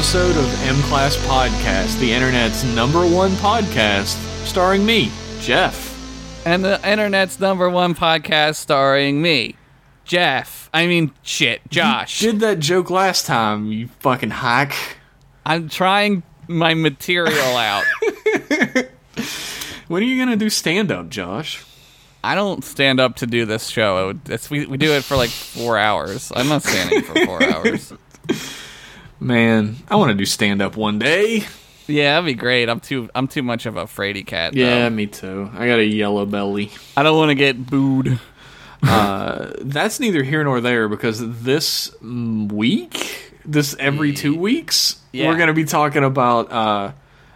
episode of M Class Podcast, the internet's number one podcast, starring me, Jeff. and the internet's number one podcast starring me, Jeff. I mean, shit, Josh. Did that joke last time, you fucking hack. I'm trying my material out. When are you gonna do stand up, Josh? I don't stand up to do this show. It's, we, we do it for like four hours. I'm not standing for four hours. Man, I want to do stand up one day. Yeah, that'd be great. I'm too I'm too much of a fraidy cat. though. Yeah, me too. I got a yellow belly. I don't want to get booed. Uh, that's neither here nor there because this week, this every two weeks, Yeah. we're going to be talking about uh,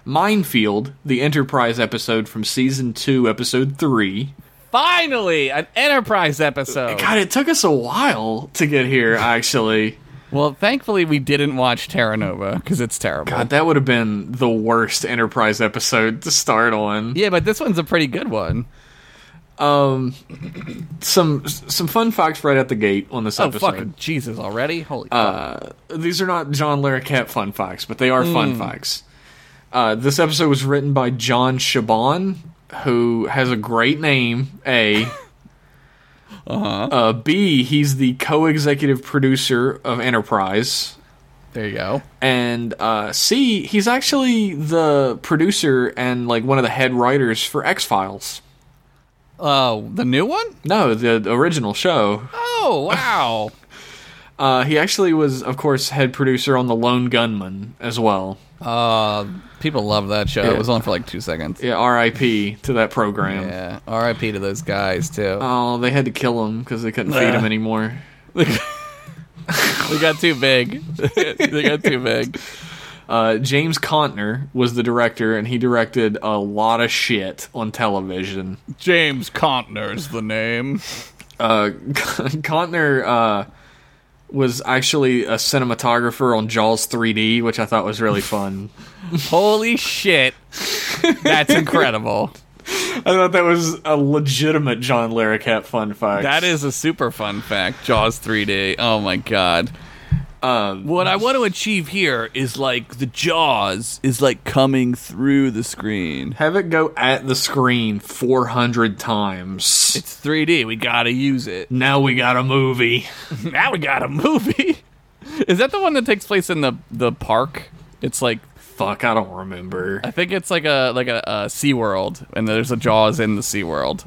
Minefield, the Enterprise episode from season two, episode three. Finally, an Enterprise episode. God, it took us a while to get here, actually. Well, thankfully we didn't watch Terra Nova because it's terrible. God, that would have been the worst Enterprise episode to start on. Yeah, but this one's a pretty good one. Um, some some fun facts right at the gate on this Oh episode. fucking Jesus already! Holy. Uh, these are not John Larroquette fun facts, but they are fun facts. Uh, this episode was written by John Shiban, who has a great name. A. Uh-huh. Uh, B. He's the co-executive producer of Enterprise, There you go. and uh, C. He's actually the producer and like one of the head writers for X Files. Oh, the new one? No, the original show. Oh, wow. Uh, he actually was, of course, head producer on The Lone Gunmen as well. Uh, people love that show. It was on for like two seconds. Yeah, R.I.P. to that program. Yeah. R.I.P. to those guys too. Oh, they had to kill him because they couldn't feed him Ugh. anymore. they got too big. they got too big. Uh, James Contner was the director, and he directed a lot of shit on television. James Contner's the name. Uh, Contner uh, was actually a cinematographer on Jaws 3D, which I thought was really fun. Holy shit. That's incredible. I thought that was a legitimate John Larroquette fun fact. That is a super fun fact. Jaws 3D. Oh my god. Um, What I want to achieve here is like the Jaws is like coming through the screen. have it go at the screen 400 times. It's 3D. We gotta use it. now we got a movie. now we got a movie. Is that the one that takes place in the the park? It's like Fuck, I don't remember. I think it's like a like a, a Sea World, and there's a Jaws in the Sea World.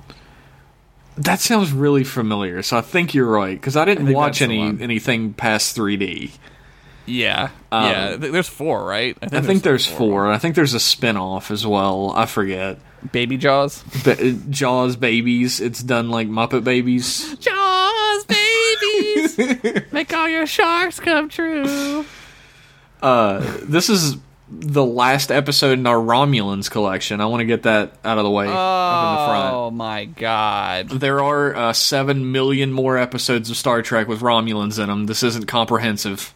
That sounds really familiar, so I think you're right because I didn't think watch any anything past 3D. Yeah, yeah. There's four, right? I think there's four. I think there's a spin-off as well. I forget. Baby Jaws. Ba- Jaws babies. It's done like Muppet Babies. Jaws babies, make all your sharks come true. Uh, this is the last episode in our Romulans collection. I want to get that out of the way up in the front. Oh my god. There are uh, seven million more episodes of Star Trek with Romulans in them. This isn't comprehensive.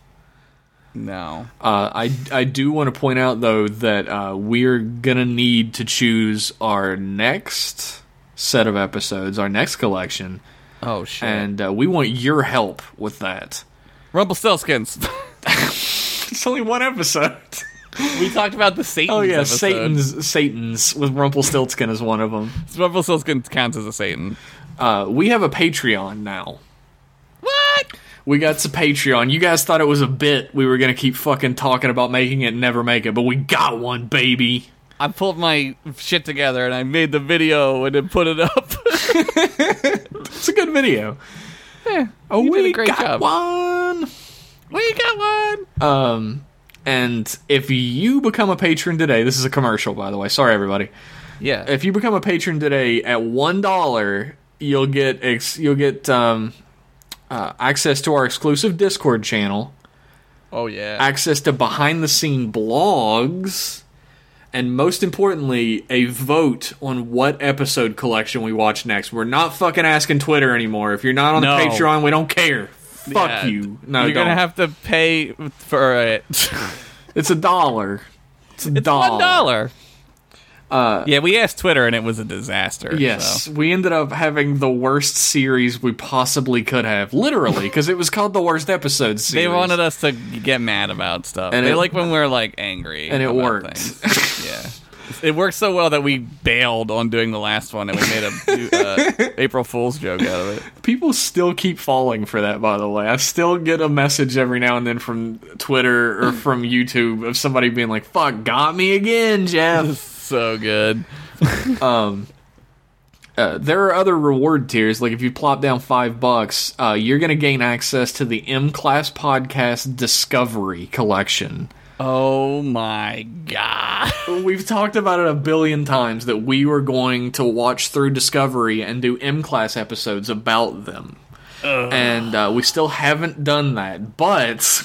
No. Uh, I I do want to point out though that uh, we're gonna need to choose our next set of episodes, our next collection, Oh shit. and uh, we want your help with that. Rumpelstiltskins. It's only one episode. We talked about the Satan's Oh yeah, episode. Satan's Satan's with Rumpelstiltskin as one of them. Rumpelstiltskin counts as a Satan. Uh, we have a Patreon now. What? We got some Patreon. You guys thought it was a bit. We were gonna keep fucking talking about making it, and never make it, but we got one, baby. I pulled my shit together and I made the video and then put it up. It's a good video. Yeah, oh, we did a great got job. one. we got one. Um, and if you become a patron today, this is a commercial, by the way. Sorry, everybody. Yeah. If you become a patron today at one dollar, you'll get ex- you'll get um, uh, access to our exclusive Discord channel, oh yeah. access to behind the scene blogs, and most importantly, a vote on what episode collection we watch next. We're not fucking asking Twitter anymore. If you're not on No. the Patreon, we don't care. Fuck Yeah. you. No, You're don't. gonna have to pay for it. It's a dollar. It's a It's dollar. one dollar. Uh, yeah, we asked Twitter and it was a disaster. Yes, so. we ended up having the worst series we possibly could have, literally, because it was called the worst episode series. They wanted us to get mad about stuff. And they it- like when we're like angry, And it worked. yeah, it worked so well that we bailed on doing the last one and we made a uh, April Fool's joke out of it. People still keep falling for that, by the way. I still get a message every now and then from Twitter or from YouTube of somebody being like, fuck, got me again, Jeff. So good. Uh, there are other reward tiers. Like if you plop down five bucks, uh, you're going to gain access to the M Class Podcast Discovery Collection. Oh my god. We've talked about it a billion times that we were going to watch through Discovery and do M Class episodes about them. And uh, we still haven't done that, but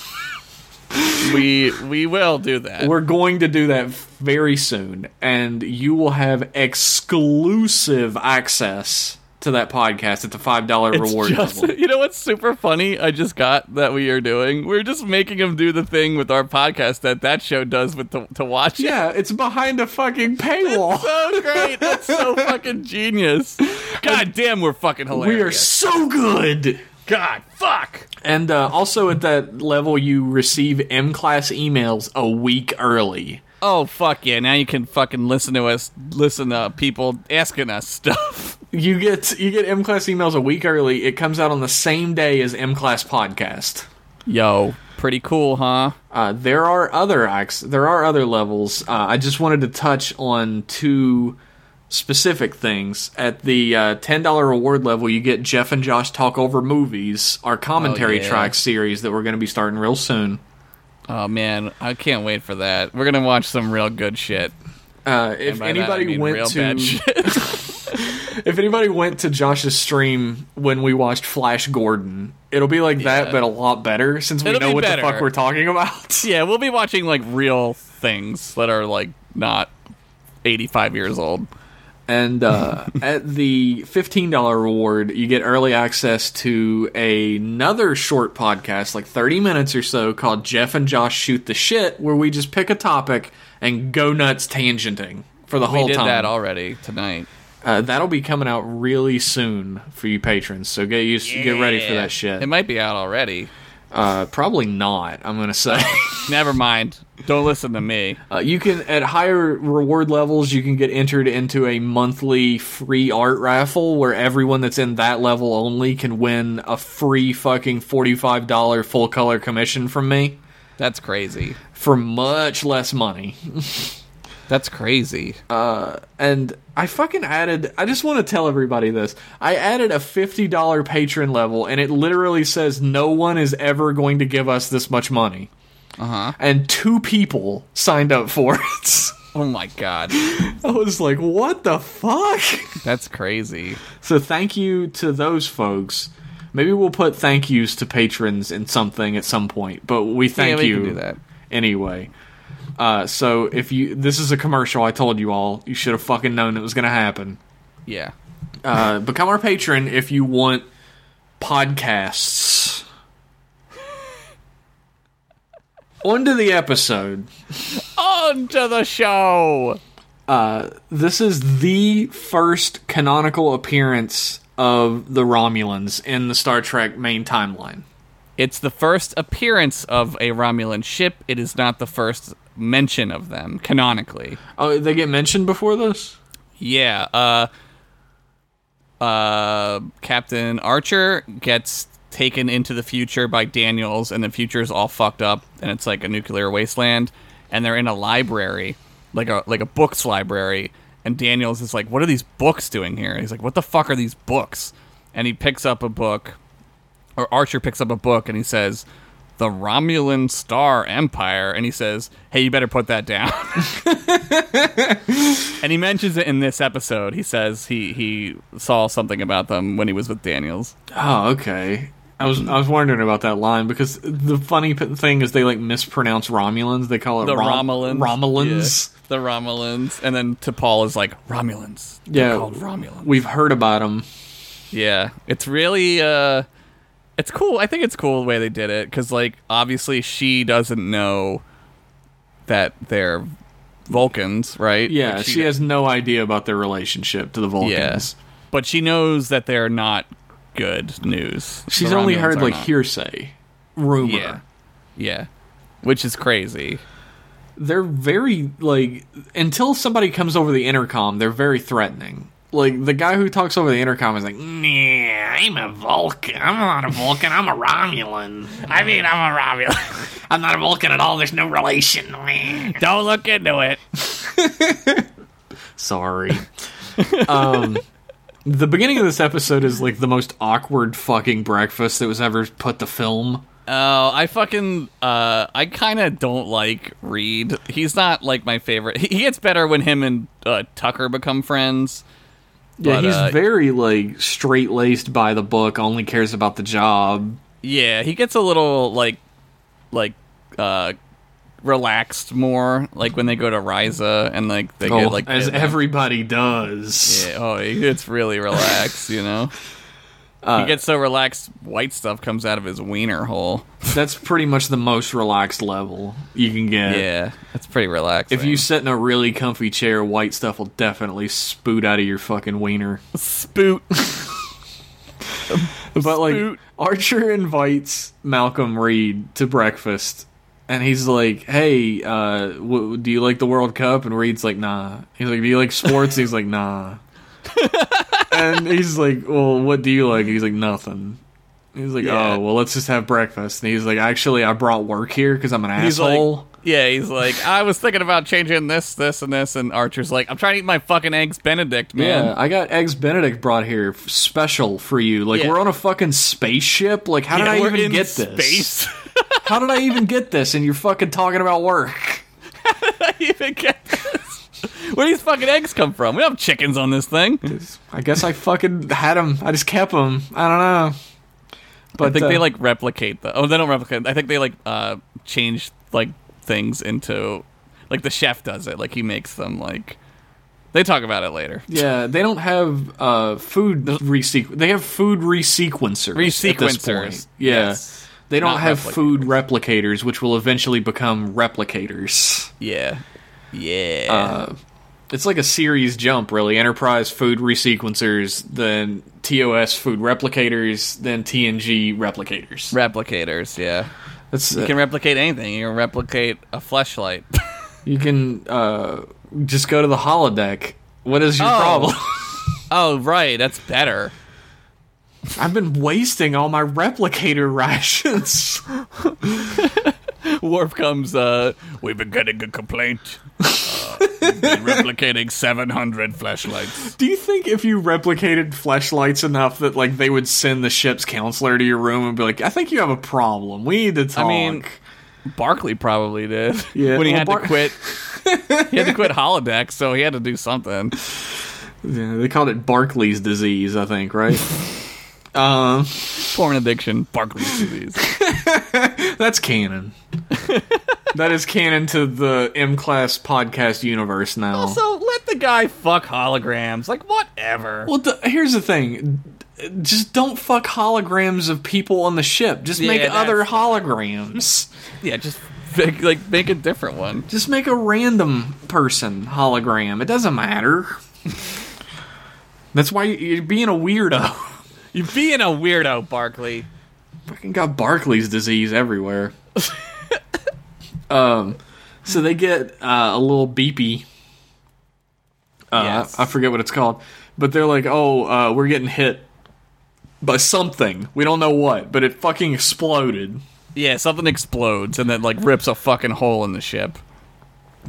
we we will do that. we're going to do that very soon. And you will have exclusive access to that podcast at the $5 reward just- level. you know what's super funny? I just got that we are doing. We're just making them do the thing with our podcast that that show does with to, to watch. it. Yeah, it's behind a fucking paywall. so great. That's so fucking genius. God damn, we're fucking hilarious. We are so good. God, fuck. And uh, also at that level, you receive M class emails a week early. Oh fuck yeah! Now you can fucking listen to us, listen to people asking us stuff. You get you get M class emails a week early. It comes out on the same day as M class podcast. Yo, pretty cool, huh? Uh, there are other acts. There are other levels. Uh, I just wanted to touch on two specific things. At the uh, ten dollar reward level, you get Jeff and Josh talk over movies, our commentary Oh, yeah. track series that we're going to be starting real soon. Oh man, I can't wait for that. We're gonna watch some real good shit. Uh, if And by that, I anybody mean went to if anybody went to Josh's stream when we watched Flash Gordon, it'll be like that, but a lot better since we It'll know be what better. the fuck we're talking about. yeah, we'll be watching like real things that are like not eighty-five years old. And uh, at the fifteen dollar reward, you get early access to another short podcast, like thirty minutes or so, called Jeff and Josh Shoot the Shit, where we just pick a topic and go nuts tangenting for the We whole did time. that already tonight. Uh, that'll be coming out really soon for you patrons, so get used, get ready for that shit. It might be out already. Uh, probably not. I'm gonna say. Never mind. Don't listen to me. Uh, you can at higher reward levels, you can get entered into a monthly free art raffle where everyone that's in that level only can win a free fucking forty five dollar full color commission from me That's crazy. for much less money. That's crazy. And I fucking added. I just want to tell everybody this. I added a fifty dollar patron level, and it literally says no one is ever going to give us this much money. Uh huh. And two people signed up for it. Oh my god. I was like, what the fuck? That's crazy. So thank you to those folks. Maybe we'll put thank yous to patrons in something at some point, but we thank yeah, we you can do that. anyway. Uh, so if you this is a commercial, I told you all. You should have fucking known it was going to happen. Yeah. Uh, become our patron if you want podcasts. On to the episode. On to the show. This is the first canonical appearance of the Romulans in the Star Trek main timeline. It's the first appearance of a Romulan ship. It is not the first mention of them canonically. Oh, they get mentioned before this? Yeah. Uh. Uh. Captain Archer gets taken into the future by Daniels, and the future's all fucked up, and it's like a nuclear wasteland, and they're in a library, like a like a books library, and Daniels is like, "What are these books doing here?" And he's like, "What the fuck are these books?" And he picks up a book, or Archer picks up a book, and he says. The Romulan Star Empire, and he says, "Hey, you better put that down." And he mentions it in this episode. He says he he saw something about them when he was with Daniels. Oh, okay. I was I was wondering about that line because the funny p- thing is they like mispronounce Romulans. They call it The Rom- Romulans. Romulans. Yeah, the Romulans. And then T'Pol is like Romulans. They're Yeah, called Romulans. We've heard about them. Yeah, it's really uh, it's cool. I think it's cool the way they did it because like obviously she doesn't know that they're Vulcans, right? Yeah, Like, she, has no idea about their relationship to the Vulcans. but she knows that they're not good news. She's The only Romulans heard like not. hearsay, rumor. Yeah, yeah, which is crazy. They're very like until somebody comes over the intercom, they're very threatening. Like the guy who talks over the intercom is like, "Nah, I'm a Vulcan. I'm not a Vulcan. I'm a Romulan. I mean, I'm a Romulan. I'm not a Vulcan at all. There's no relation." Don't look into it. Sorry. um, the beginning of this episode is like the most awkward fucking breakfast that was ever put to film. Oh, I fucking uh I kind of don't like Reed. He's not like my favorite. He, he gets better when him and uh, Tucker become friends. Yeah, But, he's uh, very like straight laced by the book. Only cares about the job. Yeah, he gets a little like like uh relaxed more like when they go to Risa and like they Oh, get like as everybody does. Yeah, oh, it's really relaxed, you know. Uh, he gets so relaxed, white stuff comes out of his wiener hole. That's pretty much the most relaxed level you can get. Yeah, that's pretty relaxed. If you sit in a really comfy chair, white stuff will definitely spoot out of your fucking wiener. spoot, But like Spoot. Archer invites Malcolm Reed to breakfast, and he's like, "Hey, uh, w- do you like the World Cup?" And Reed's like, "Nah." He's like, "Do you like sports?" he's like, "Nah." And he's like, "Well, what do you like?" He's like, "Nothing." He's like, Yeah. "Oh, well, let's just have breakfast." And he's like, "Actually, I brought work here because I'm an he's asshole." like, yeah, he's like, I was thinking about changing this, this, and this, and Archer's like, I'm trying to eat my fucking eggs Benedict, man. Yeah, I got eggs Benedict brought here special for you. Like Yeah. we're on a fucking spaceship. Like how did I even get this? Space. How did I even get this? And you're fucking talking about work. How did I even get this. Where do these fucking eggs come from? We don't have chickens on this thing. I guess I fucking had them. I just kept them. I don't know. But I think uh, they like replicate the. Oh, they don't replicate. I think they like uh change like things into like the chef does it. Like he makes them like. They talk about it later. Yeah, they don't have uh, food resequ. They have food resequencers. Resequencers. Yeah. yes. They don't Not have replicators. food replicators, which will eventually become replicators. Yeah. Yeah. Uh, it's like a series jump, really. Enterprise food resequencers, then TOS food replicators, then TNG replicators. Replicators. Yeah. That's, uh, You can replicate anything. You can replicate a flashlight. you can uh, just go to the holodeck. What is your Oh. problem? oh, right. That's better. I've been wasting all my replicator rations. Worf comes. uh We've been getting a complaint. Uh, replicating 700 flashlights. Do you think if you replicated flashlights enough that like they would send the ship's counselor to your room and be like, "I think you have a problem. We need to talk." I mean, Barclay probably did. Yeah, when he well, had Bar- to quit. he had to quit holodeck, so he had to do something. yeah, they called it Barclay's disease, I think, right? um, Porn addiction, Barclay's disease. That's canon. that is canon to the M Class podcast universe now. Also, let the guy fuck holograms. Like whatever. well, the, here's the thing. Just don't fuck holograms of people on the ship. Just make Yeah, other holograms. Yeah, just make, like make a different one. Just make a random person hologram. It doesn't matter. That's why you're being a weirdo. You're being a weirdo, Barclay. Fucking got Barclay's disease everywhere. um, so they get uh, a little beepy. Uh, Yes. I forget what it's called, but they're like, "Oh, uh, we're getting hit by something. We don't know what, but it fucking exploded." Yeah, something explodes and then like rips a fucking hole in the ship.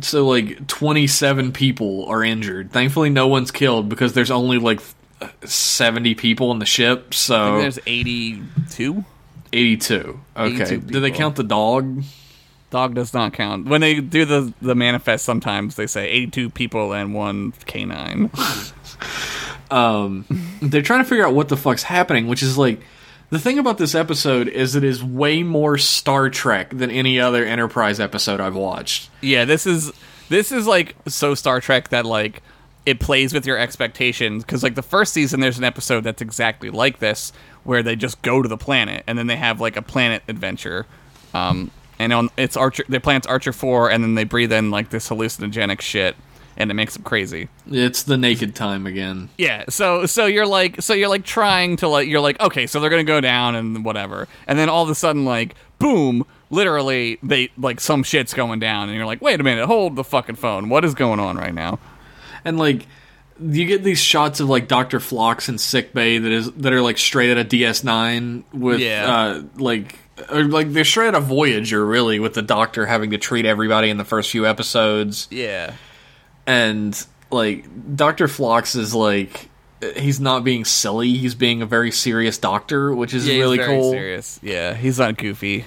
So like 27 people are injured. Thankfully, no one's killed because there's only like 70 people in the ship. I think So there's 82. 82. Okay. 82 Did they count the dog? Dog does not count. When they do the the manifest, sometimes they say 82 people and one canine. um, they're trying to figure out what the fuck's happening, which is like the thing about this episode is it is way more Star Trek than any other Enterprise episode I've watched. yeah, this is this is like so Star Trek that like it plays with your expectations because like the first season there's an episode that's exactly like this where they just go to the planet and then they have like a planet adventure. Um, and on it's Archer. They plant Archer Four, and then they breathe in like this hallucinogenic shit, and it makes them crazy. It's the naked time again. Yeah, so so you're like so you're like trying to like you're like okay, so they're gonna go down and whatever, and then all of a sudden like boom, literally they like some shit's going down, and you're like wait a minute, hold the fucking phone, what is going on right now? And like you get these shots of like Doctor Phlox in sick bay that is that are like straight out of DS9 with Yeah. uh like or like they're straight out of Voyager really with the Doctor having to treat everybody in the first few episodes Yeah, and like Doctor Phlox is like he's not being silly he's being a very serious doctor which is yeah, really very cool serious. Yeah, he's not goofy.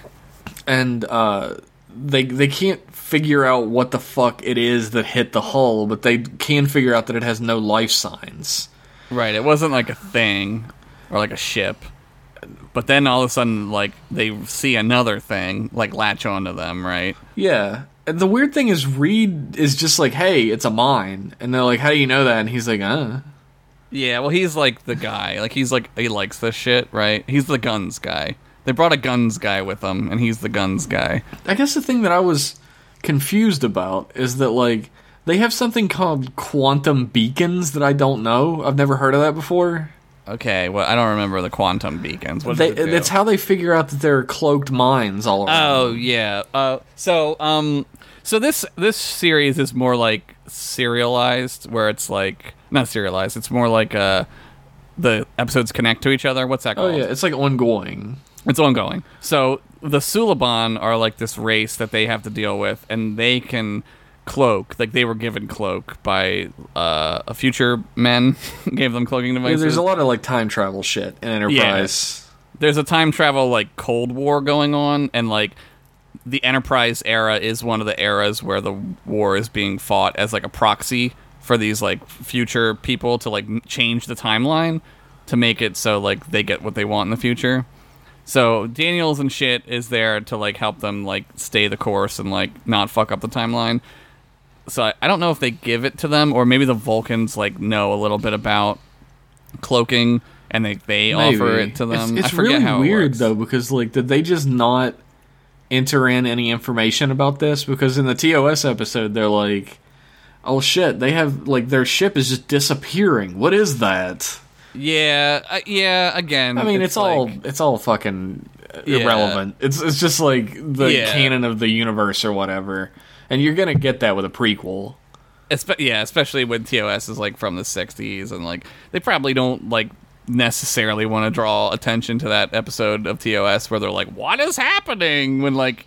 and uh they they can't figure out what the fuck it is that hit the hull but they can figure out that it has no life signs Right, it wasn't like a thing or like a ship. But then all of a sudden, like they see another thing, like latch onto them, right? Yeah. And the weird thing is Reed is just like, "Hey, it's a mine." And they're like, "How do you know that?" And he's like, "Uh." Yeah, well, he's like the guy. Like he's like he likes this shit, right? He's the guns guy. They brought a guns guy with them, and he's the guns guy. I guess the thing that I was confused about is that like they have something called quantum beacons that I don't know. I've never heard of that before. Okay, well, I don't remember the quantum beacons. What They, does it it's how they figure out that there are cloaked mines all around. Oh yeah. Uh, so um, so this this series is more like serialized, where it's like not serialized. It's more like uh, the episodes connect to each other. What's that Oh called? yeah, it's like ongoing. It's ongoing. So the Suliban are like this race that they have to deal with, and they can cloak. Like they were given cloak by uh, a future men gave them cloaking Yeah, devices. there's a lot of like time travel shit in Enterprise. there's a time travel like Cold War going on, and like the Enterprise era is one of the eras where the war is being fought as like a proxy for these like future people to like change the timeline to make it so like they get what they want in the future. So Daniels and shit is there to like help them like stay the course and like not fuck up the timeline. So I, I don't know if they give it to them or maybe the Vulcans like know a little bit about cloaking and they they offer it to them. It's, I it's forget really how it weird though because like did they just not enter in any information about this? Because in the TOS episode they're like, "Oh shit, they have like their ship is just disappearing. What is that?" Yeah, uh, yeah. Again, I mean, it's, all like- it's all fucking Yeah. irrelevant. It's it's just like the Yeah. canon of the universe or whatever. And you're gonna get that with a prequel. espe- yeah, especially when TOS is like from the '60s, and like they probably don't like necessarily want to draw attention to that episode of TOS where they're like, "What is happening?" When like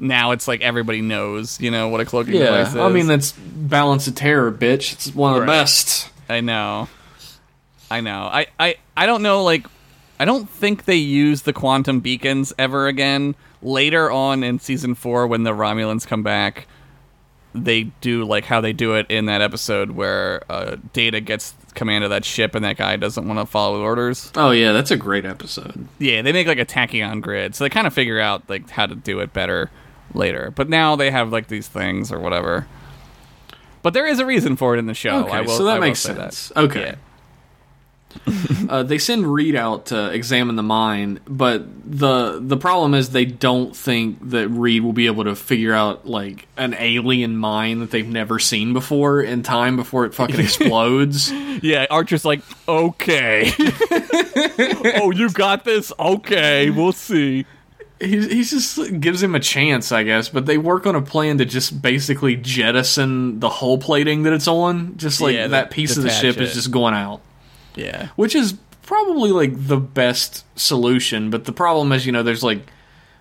now it's like everybody knows, you know, what a cloaking Yeah, device is. I mean that's balance of terror, bitch. It's one of the best. I know. I know. I, I, I don't know, like, I don't think they use the quantum beacons ever again. Later on in season four, when the Romulans come back, they do, like, how they do it in that episode where uh, Data gets command of that ship and that guy doesn't want to follow orders. Oh yeah, that's a great episode. Yeah, they make, like, a tachyon grid. So they kind of figure out, like, how to do it better later. But now they have, like, these things or whatever. But there is a reason for it in the show. Okay, I will, so that I makes sense. That. Okay. Yeah. Uh, they send Reed out to examine the mine, but the the problem is they don't think that Reed will be able to figure out like an alien mine that they've never seen before in time before it fucking explodes. Yeah, Archer's like, okay. oh, you got this? Okay, we'll see. he he just gives him a chance, I guess, but they work on a plan to just basically jettison the hull plating that it's on. Just like Yeah, that piece of the ship it. is just going out. Yeah. which is probably like the best solution. But the problem is, you know, there's like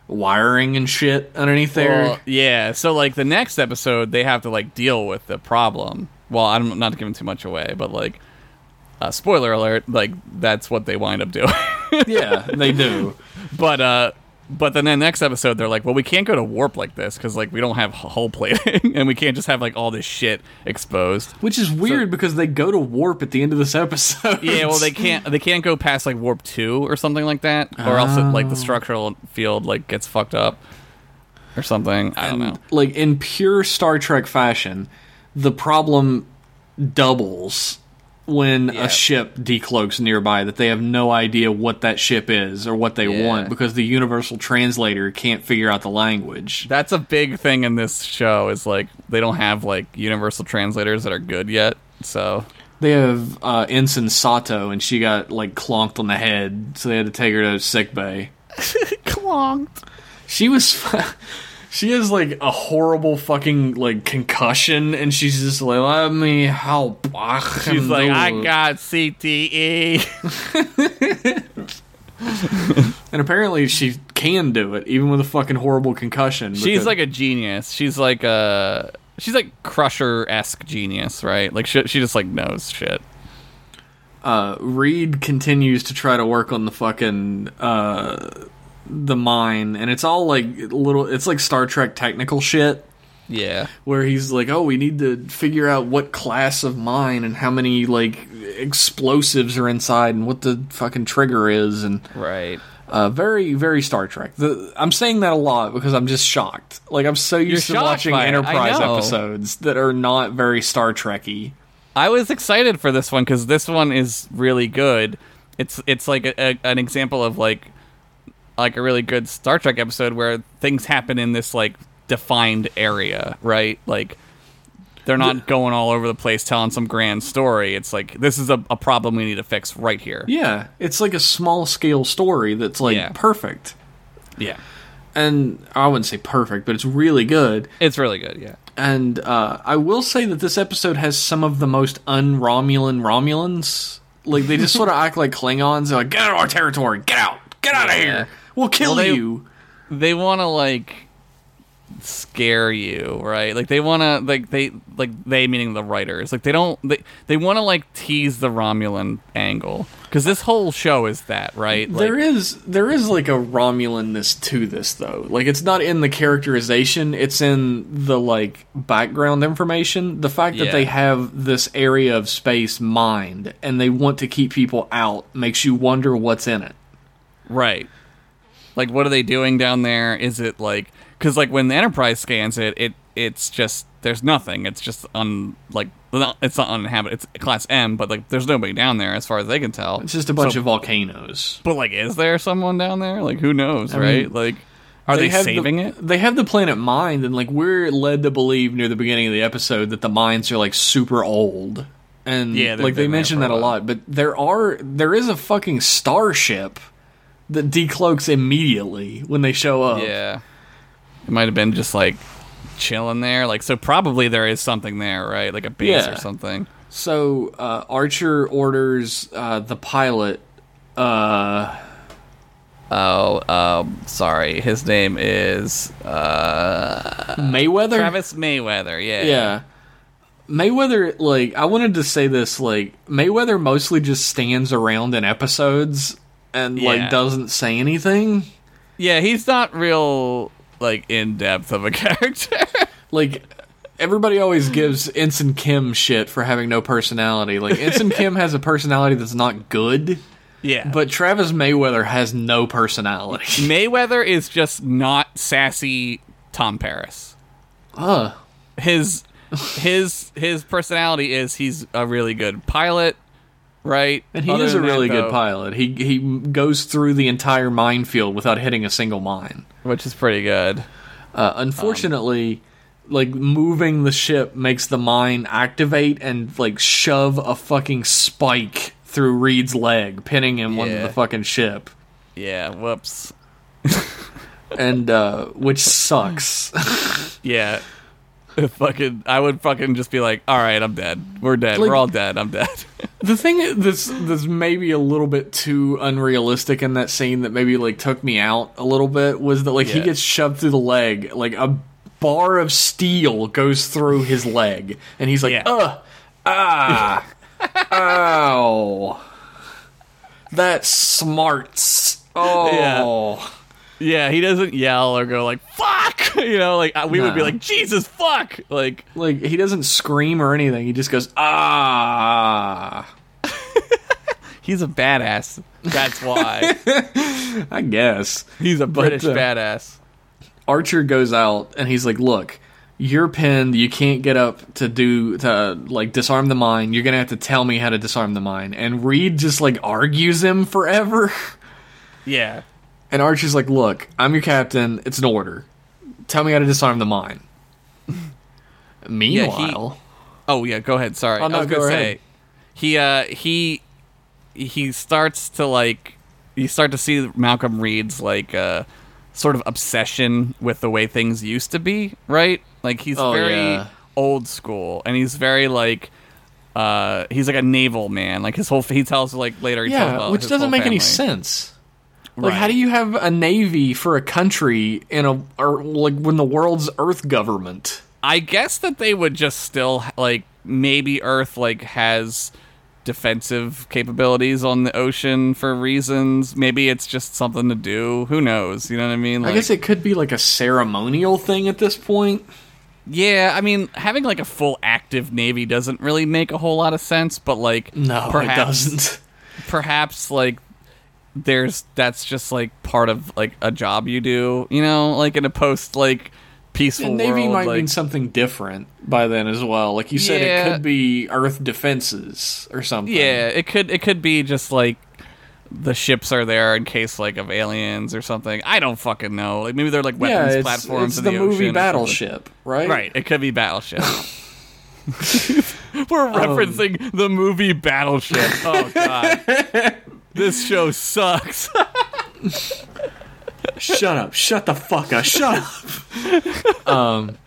wiring and shit underneath there. Well, yeah. So like the next episode, they have to like deal with the problem. Well, I'm not giving too much away, but like, uh, spoiler alert, like that's what they wind up doing. yeah, they do. but uh, but then the next episode, they're like, well, we can't go to warp like this because like we don't have hull plating, and we can't just have like all this shit exposed. Which is weird because they go to warp at the end of this episode. Yeah, well, they can't. They can't go past like warp two or something like that, or else it, like the structural field like gets fucked up or something. I don't know. Like in pure Star Trek fashion, the problem doubles when Yeah. a ship decloaks nearby that they have no idea what that ship is or what they Yeah. want because the universal translator can't figure out the language. That's a big thing in this show. Is like they don't have like universal translators that are good yet. So They have uh, Ensign Sato, and she got like clonked on the head, so they had to take her to sick bay. clonked. She was. She has like a horrible fucking like concussion, and she's just like, "Let me help." She's like, I got E." CTE. and apparently she can do it, even with a fucking horrible concussion. She's like a genius. She's like a she's like Crusher esque genius, right? Like she, she just like knows shit. uh, Reed continues to try to work on the fucking uh, the mine, and it's all like little. It's like Star Trek technical shit. Yeah. where he's like, "Oh, we need to figure out what class of mine and how many like explosives are inside and what the fucking trigger is." And Right. uh, very, very Star Trek. The, I'm saying that a lot because I'm just shocked. Like I'm so used to watching by it, I Enterprise episodes that are not very Star Trekky. I was excited for this one because this one is really good. It's it's like a, a, an example of like like a really good Star Trek episode where things happen in this like defined area, right? Like they're not going all over the place telling some grand story. It's like this is a, a problem we need to fix right here. Yeah, it's like a small scale story that's like Yeah. perfect. Yeah. And I wouldn't say perfect, but it's really good. It's really good, yeah. And uh, I will say that this episode has some of the most un-Romulan Romulans. Like they just sort of act like Klingons. They're like, "Get out of our territory! Get out! Get out of Yeah. here! We'll kill Well, they- you!" They want to like scare you, right? Like they want to like they like they meaning the writers. Like they don't they they want to like tease the Romulan angle cuz this whole show is that, right? Like there is there is like a Romulanness to this though. Like it's not in the characterization; it's in the like background information. The fact that Yeah. they have this area of space mined and they want to keep people out makes you wonder what's in it. right. Like what are they doing down there? Is it like cuz like when the Enterprise scans it, it it's just there's nothing. It's just on like not, it's not uninhabited. It's class M, but like there's nobody down there as far as they can tell. It's just a bunch So- of volcanoes. But like, is there someone down there? Like, who knows, I right? mean, like, are they, have saving the, it? They have the planet mined, and like we're led to believe near the beginning of the episode that the mines are like super old, and Yeah, like they been there mention that a lot. But there are there is a fucking starship that decloaks immediately when they show up. Yeah, it might have been just like chilling there. Like, so probably there is something there, right? Like a base Yeah. or something. So uh, Archer orders uh, the pilot. Uh, Oh, um, sorry. His name is uh, Mayweather. Travis Mayweather. Yeah, Yeah. Mayweather, like, I wanted to say this, like, Mayweather mostly just stands around in episodes and, Yeah. like, doesn't say anything. yeah. He's not real like in depth of a character. Like, everybody always gives Ensign Kim shit for having no personality. Like, Ensign Kim has a personality that's not good, yeah, but Travis Mayweather has no personality. Mayweather is just not sassy Tom Paris. Ugh. his his his personality is he's a really good pilot, right? And he Other is a than that, really good though- pilot. He he goes through the entire minefield without hitting a single mine. which is pretty good. Uh, unfortunately, like moving the ship makes the mine activate and like shove a fucking spike through Reed's leg, pinning him onto Yeah. the fucking ship, Yeah, whoops. and uh, which sucks. Yeah. fucking I would fucking just be like, "All right, I'm dead. We're dead. Like- We're all dead. I'm dead." the thing that's that's maybe a little bit too unrealistic in that scene that maybe like took me out a little bit was that like he gets shoved through the leg, like a bar of steel goes through his leg, and he's like, Yeah. ugh, ah, ow, that smarts. Oh, yeah, he doesn't yell or go like, "Fuck!" You know, like we would be like, "Jesus fuck!" Like, like he doesn't scream or anything. He just goes, ah. he's a badass. That's why. I guess. he's a British uh, badass. Archer goes out and he's like, "Look, you're pinned. You can't get up to do to like disarm the mine. You're gonna have to tell me how to disarm the mine." And Reed just like argues him forever. Yeah. And Archer's like, "Look, I'm your captain. It's an order. Tell me how to disarm the mine." Meanwhile, Oh yeah, go ahead. Sorry, Oh, no, I was go gonna ahead. say he uh he he starts to like you start to see Malcolm Reed's like uh sort of obsession with the way things used to be, right? Like he's Oh, very yeah. old school and he's very like uh he's like a naval man. Like his whole he tells like later he yeah, about which doesn't make any sense. Like, how do you have a navy for a country in a or like when the world's Earth government? I guess that they would just still like maybe Earth like has defensive capabilities on the ocean for reasons. Maybe it's just something to do. Who knows? You know what I mean? I guess it could be like a ceremonial thing at this point. Yeah, I mean, having like a full active navy doesn't really make a whole lot of sense. But like, No, perhaps, it doesn't. Perhaps like there's that's just like part of like a job you do. You know, like in a post like peaceful And navy world. might like, mean something different by then as well. Like you said, it could be Earth defenses or something. Yeah, it could it could be just like the ships are there in case like of aliens or something. I don't fucking know. Like maybe they're like yeah. weapons It's, platforms it's in the, the, movie. Battleship, right? Right, it could be Battleship. Um, We're referencing the movie Battleship. Oh god. this show sucks. Shut up! Shut the fuck up! Shut up! um,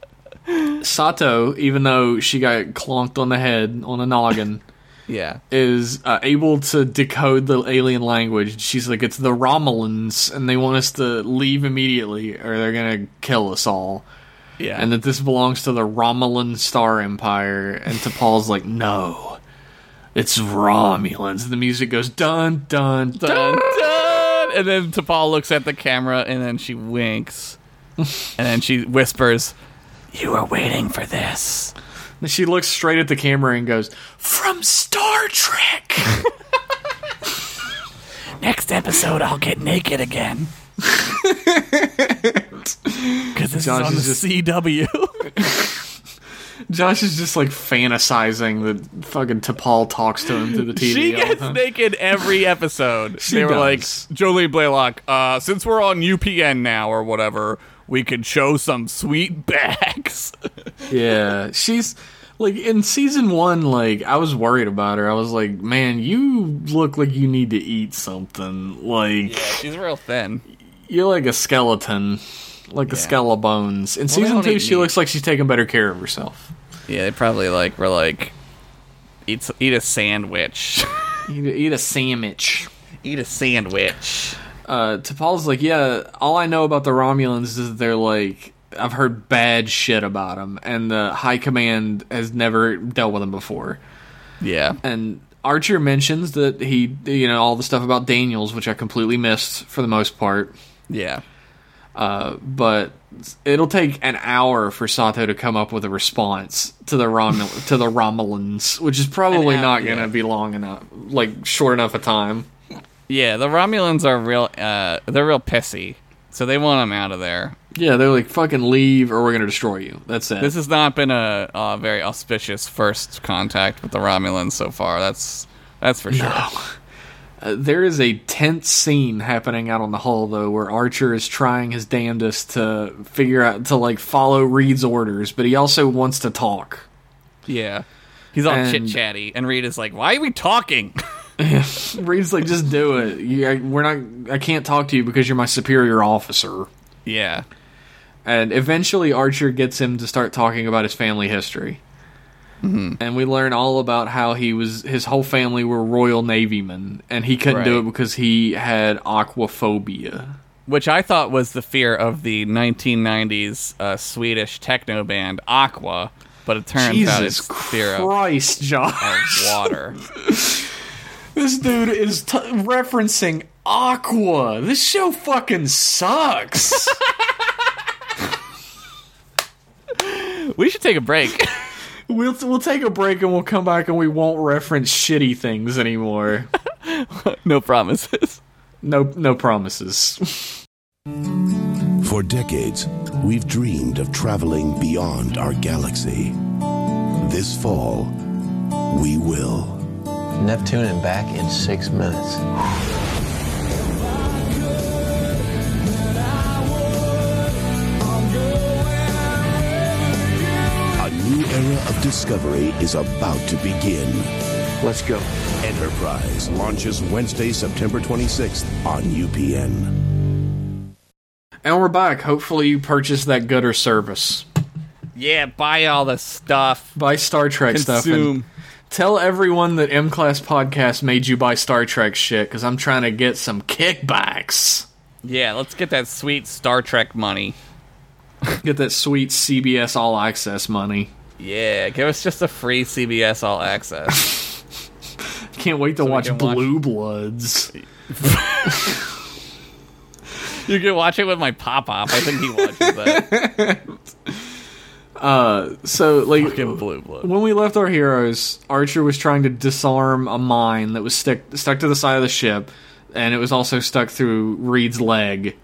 Sato, even though she got clonked on the head on a noggin. yeah. is uh, able to decode the alien language. She's like, it's the Romulans, and they want us to leave immediately, or they're gonna kill us all. Yeah. And that this belongs to the Romulan Star Empire. And T'Pol's like, no, it's Romulans. The music goes dun dun dun. dun, dun. And then T'Pol looks at the camera and then she winks. and then she whispers, You were waiting for this. And she looks straight at the camera and goes, from Star Trek. Next episode, I'll get naked again. Because this Josh is on the just- CW. Josh is just like fantasizing that fucking T'Pol talks to him through the TV. she gets naked every episode. They were like. Jolie Blalock, uh, since we're on UPN now or whatever, we could show some sweet backs. Yeah, she's like in season one. Like I was worried about her. I was like, man, you look like you need to eat something. Like She's real thin. You're like a skeleton, like a skeleton bones. In they season two, she meat. looks like she's taking better care of herself. Yeah, they probably like were like, eat, eat a sandwich. Eat, eat a sandwich. eat a sandwich. Uh, T'Pol's like, yeah. All I know about the Romulans is they're like. I've heard bad shit about them, and the High Command has never dealt with them before. Yeah. and Archer mentions that he, you know, all the stuff about Daniels, which I completely missed for the most part. Yeah. Uh, but it'll take an hour for Sato to come up with a response to the Rom- to the Romulans, which is probably hour, not going to yeah. be long enough, like short enough a time. Yeah, the Romulans are real, uh, they're real pissy. So they want him out of there. Yeah, they're like, "Fucking leave, or we're going to destroy you." That's it. This has not been a, a very auspicious first contact with the Romulans so far. That's that's for sure. Uh, there is a tense scene happening out on the hull though, where Archer is trying his damnedest to figure out to like follow Reed's orders, but he also wants to talk. Yeah. He's all And- chit chatty, and Reed is like, "Why are we talking?" Reed's like, just do it. You, I, we're not. I can't talk to you because you're my superior officer. yeah, And eventually, Archer gets him to start talking about his family history. Mm-hmm. And we learn all about how he was. His whole family were Royal Navy men, and he couldn't do it because he had aquaphobia. which I thought was the fear of the 1990s uh, Swedish techno band Aqua, but it turns out it's fear of, Christ, Josh! of water. This dude is t- referencing Aqua. This show fucking sucks. we should take a break. we'll we'll take a break and we'll come back and we won't reference shitty things anymore. no promises. No no promises. For decades, we've dreamed of traveling beyond our galaxy. This fall, we will. Neptune and back in six minutes. Era of discovery is about to begin. Let's go. Enterprise launches Wednesday, September 26th on UPN. And we're back. Hopefully, you purchased that gooder service. Yeah, buy all the stuff. Buy Star Trek stuff. Consume. And tell everyone that M Class Podcast made you buy Star Trek shit because I'm trying to get some kickbacks. Yeah, let's get that sweet Star Trek money. Get that sweet CBS All Access money. Yeah, give us just a free CBS All Access. Can't wait to we watch can watch- Blue Bloods. you can watch it with my pop up. I think he watches that. Uh, so, like, Fucking blue blood. when we left our heroes, Archer was trying to disarm a mine that was stick, stuck to the side of the ship, and it was also stuck through Reed's leg.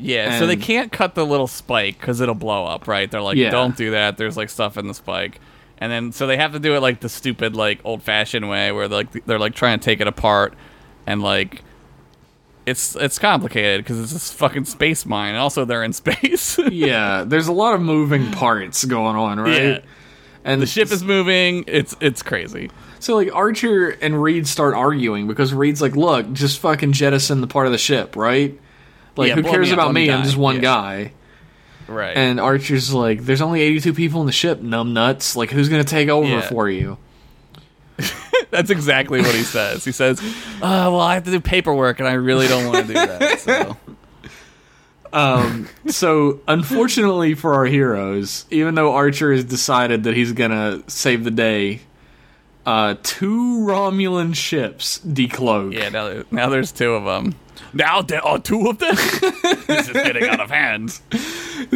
Yeah, so they can't cut the little spike because it'll blow up, right? They're like, Yeah. don't do that. There's like stuff in the spike, and then so they have to do it like the stupid, like old fashioned way, where they're like they're like trying to take it apart, and like it's it's complicated because it's this fucking space mine, and also they're in space. Yeah, there's a lot of moving parts going on, right? Yeah. And the ship is moving. It's it's crazy. So like Archer and Reed start arguing because Reed's like, "Look, just fucking jettison the part of the ship, right? Like, Yeah, who cares about me me? I'm just one Yeah. guy." Right. And Archer's like, "There's only 82 people in the ship, numb nuts. Like, who's gonna take over Yeah. for you?" That's exactly what he says. He says, "Uh, well, I have to do paperwork, and I really don't want to do that." So. So, unfortunately for our heroes, even though Archer has decided that he's gonna save the day, uh, two Romulan ships decloak. Yeah, now, now there's two of them. Now there are two of them. this is getting out of hand.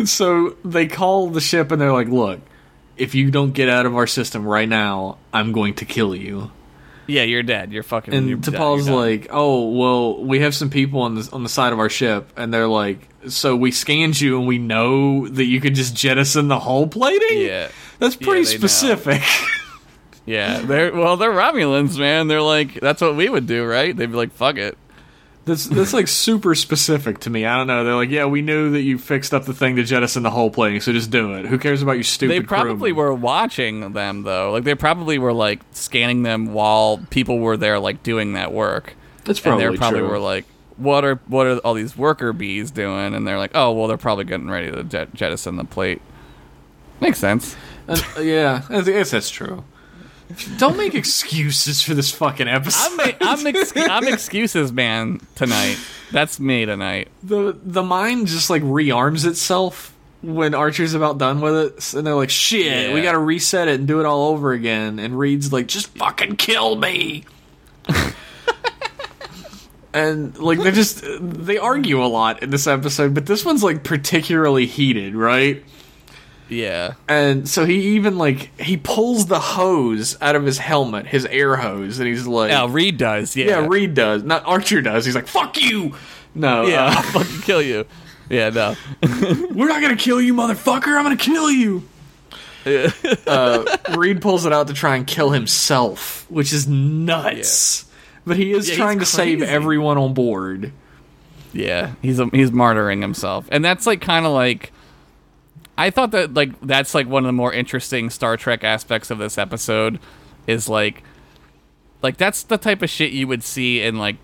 So they call the ship and they're like, "Look, if you don't get out of our system right now, I'm going to kill you." Yeah, you're dead. You're fucking. And you're. T'Pol's like, "Oh, well, we have some people on the on the side of our ship, and they're like, so we scanned you, and we know that you could just jettison the hull plating. yeah, that's pretty know. specific." yeah. They're well, they're Romulans, man. They're like, that's what we would do, right? They'd be like, fuck it. That's that's like super specific to me. I don't know. They're like, yeah, we knew that you fixed up the thing to jettison the hull plating, so just do it. Who cares about you stupid? They probably were watching them though. Like they probably were like scanning them while people were there, like doing that work. That's probably and they probably true. were like, "What are what are all these worker bees doing?" And they're like, "Oh, well, they're probably getting ready to jet- jettison the plate." Makes sense. Uh, yeah, I guess that's true. Don't make excuses for this fucking episode. I'm ma- I'm, ex- I'm excuses man tonight. That's me tonight. the the mind just like rearms itself when Archer's about done with it, and they're like, "Shit, we got to reset it and do it all over again." And Reed's like, "Just fucking kill me." and like they're just they argue a lot in this episode, but this one's like particularly heated, right? Yeah. And so he even like he pulls the hose out of his helmet, his air hose, and he's like, Yeah, Reed does. Yeah. yeah, Reed does, not Archer does. He's like, "Fuck you." No, Yeah, uh, I'll fucking kill you. Yeah, no. we're not gonna kill you, motherfucker. I'm gonna kill you. uh, Reed pulls it out to try and kill himself, which is nuts. But he is Yeah, trying to save everyone on board. Yeah, he's a, he's martyring himself, and that's like kind of like. I thought that like that's like one of the more interesting Star Trek aspects of this episode, is like, like that's the type of shit you would see in like,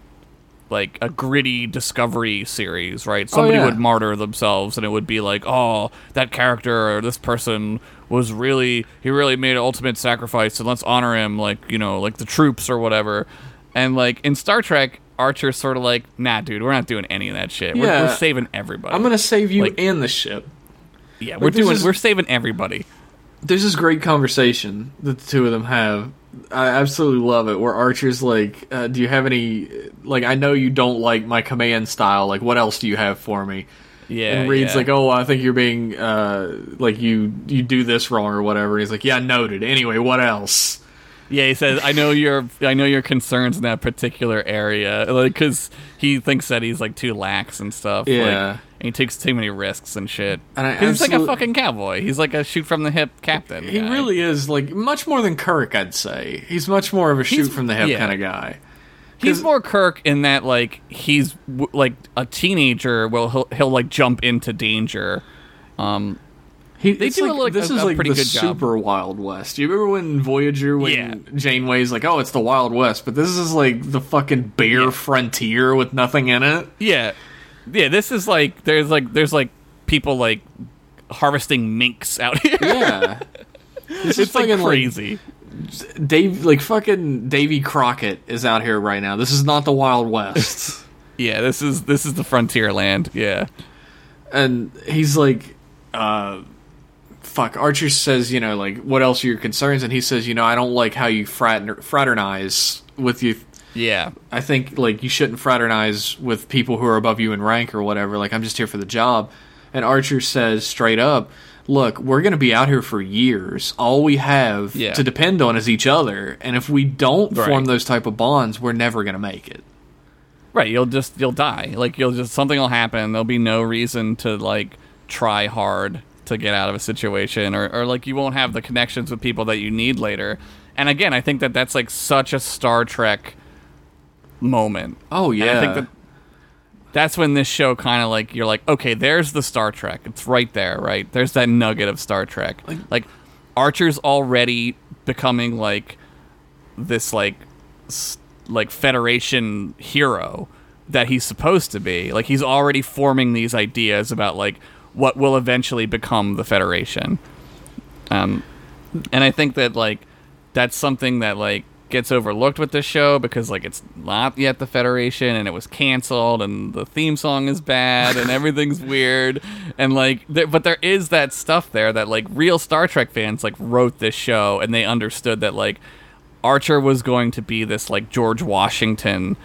like a gritty Discovery series, right? Oh, Somebody yeah. would martyr themselves, and it would be like, oh, that character or this person was really he really made an ultimate sacrifice, and let's honor him, like you know, like the troops or whatever. And like in Star Trek, Archer's sort of like, nah, dude, we're not doing any of that shit. We're, Yeah. we're saving everybody. I'm gonna save you Like- and the ship. Yeah, we're this doing, we're saving everybody. There's this great conversation that the two of them have. I absolutely love it. Where Archer's like, uh, "Do you have any? Like, I know you don't like my command style. Like, what else do you have for me?" Yeah, and Reed's yeah. like, "Oh, I think you're being uh, like you you do this wrong or whatever." And he's like, "Yeah, noted. Anyway, what else?" Yeah, he says, "I know your, I know your concerns in that particular area, like because he thinks that he's like too lax and stuff. like, Yeah. And he takes too many risks and shit. And I he's like a fucking cowboy. He's like a shoot from the hip captain. He guy. really is like much more than Kirk, I'd say. He's much more of a shoot He's- from the hip yeah. kind of guy. He's more Kirk in that like he's w- like a teenager. Well, he'll he'll like jump into danger. Um, He, They do like, look this a- is a like pretty the good job. super Wild West. You remember when Voyager, when Yeah. Janeway's like, "Oh, it's the Wild West," but this is like the fucking bare Yeah. frontier with nothing in it. yeah, yeah. This is like there's like there's like people like harvesting minks out here. Yeah, this is it's like fucking crazy. Like Dave, like fucking Davy Crockett is out here right now. This is not the Wild West. yeah, this is this is the frontier land. Yeah, and he's like uh fuck archer says you know like what else are your concerns and he says you know i don't like how you frater- fraternize with you yeah, i think like you shouldn't fraternize with people who are above you in rank or whatever like i'm just here for the job and archer says straight up look we're going to be out here for years all we have Yeah. to depend on is each other and if we don't Right. form those type of bonds we're never going to make it right. You'll just you'll die. Like you'll just something will happen. There'll be no reason to like try hard to get out of a situation, or or like you won't have the connections with people that you need later. And again, I think that that's like such a Star Trek moment. oh yeah And I think that that's when this show kind of like you're like, okay, there's the Star Trek. It's right there, right? There's that nugget of Star Trek. Like, Archer's already becoming like this like like Federation hero that he's supposed to be. Like he's already forming these ideas about like what will eventually become the Federation. Um, and I think that like that's something that like gets overlooked with this show because like it's not yet the Federation and it was canceled and the theme song is bad and everything's weird and like there, but there is that stuff there that like real Star Trek fans like wrote this show and they understood that like Archer was going to be this like George Washington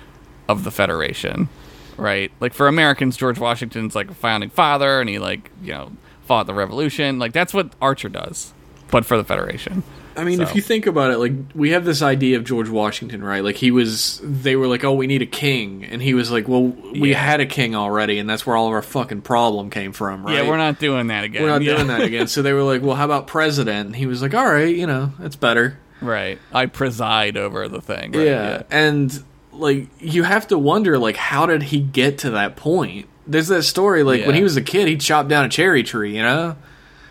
of the Federation, right? Like for Americans, George Washington's like a founding father, and he like you know fought the Revolution. Like that's what Archer does, but for the Federation. I mean, if you think about it, like we have this idea of George Washington, right? Like he was, they were like, "Oh, we need a king," and he was like, "Well, we Yeah. had a king already, and that's where all of our fucking problem came from, right?" Yeah, we're not doing that again. we're not Yeah. doing that again. So they were like, "Well, how about president?" And he was like, "All right, you know, it's better." Right. I preside over the thing. Right? yeah. and like you have to wonder, like, how did he get to that point? There's that story, like when he was a kid, he chopped down a cherry tree, you know.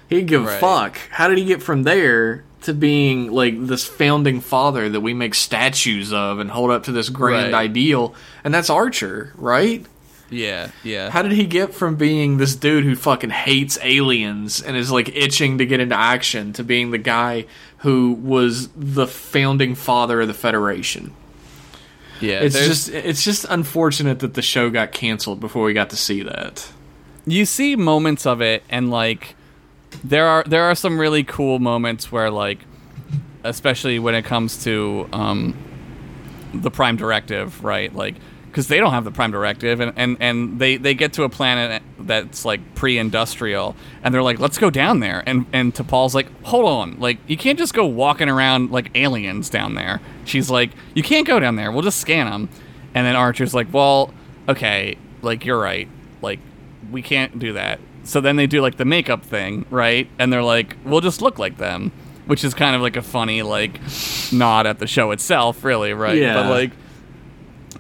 He didn't give a fuck. How did he get from there to being like this founding father that we make statues of and hold up to this grand Right. ideal? And that's Archer, right? Yeah. Yeah. How did he get from being this dude who fucking hates aliens and is like itching to get into action to being the guy who was the founding father of the Federation? yeah. It's just it's just unfortunate that the show got canceled before we got to see that. you see moments of it and like there are there are some really cool moments where like especially when it comes to um the prime directive right? Like because they don't have the prime directive and, and and they they get to a planet that's like pre-industrial and they're like let's go down there. And and T'Pol's like hold on. Like you can't just go walking around like aliens down there. She's like you can't go down there. We'll just scan them and then archer's like well okay. Like you're right. Like we can't do that so then they do like the makeup thing right? And they're like we'll just look like them which is kind of like a funny like nod at the show itself really right? Yeah. but like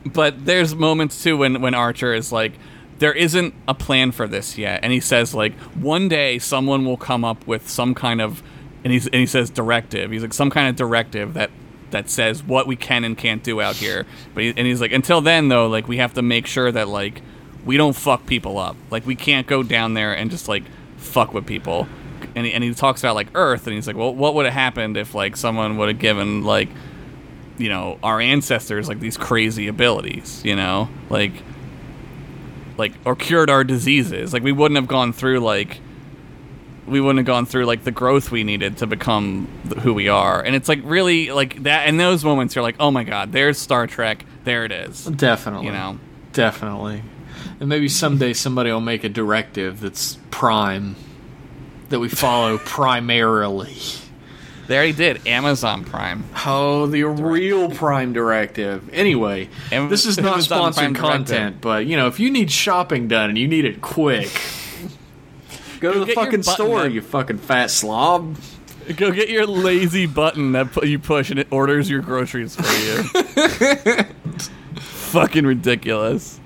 but there's moments too when when Archer is like there isn't a plan for this yet. And he says like one day someone will come up with some kind of and he's and he says directive. He's like some kind of directive that that says what we can and can't do out here. But he, and he's like until then though like we have to make sure that like we don't fuck people up. Like we can't go down there and just like fuck with people. And he, and he talks about like earth and he's like well what would have happened if like someone would have given like you know our ancestors like these crazy abilities you know? Like like or cured our diseases. Like we wouldn't have gone through like we wouldn't have gone through like the growth we needed to become who we are. And it's like really like that in those moments you're like oh my god there's star trek. There it is. Definitely. you know? Definitely. And maybe someday somebody will make a directive that's prime that we follow primarily. They already did Amazon Prime. Oh, the real Prime Directive. Anyway, Am- this is not Amazon sponsored Prime content, Directive. but you know, if you need shopping done and you need it quick, go to the fucking store, that- you fucking fat slob. Go get your lazy button that pu- you push and it orders your groceries for you. Fucking ridiculous.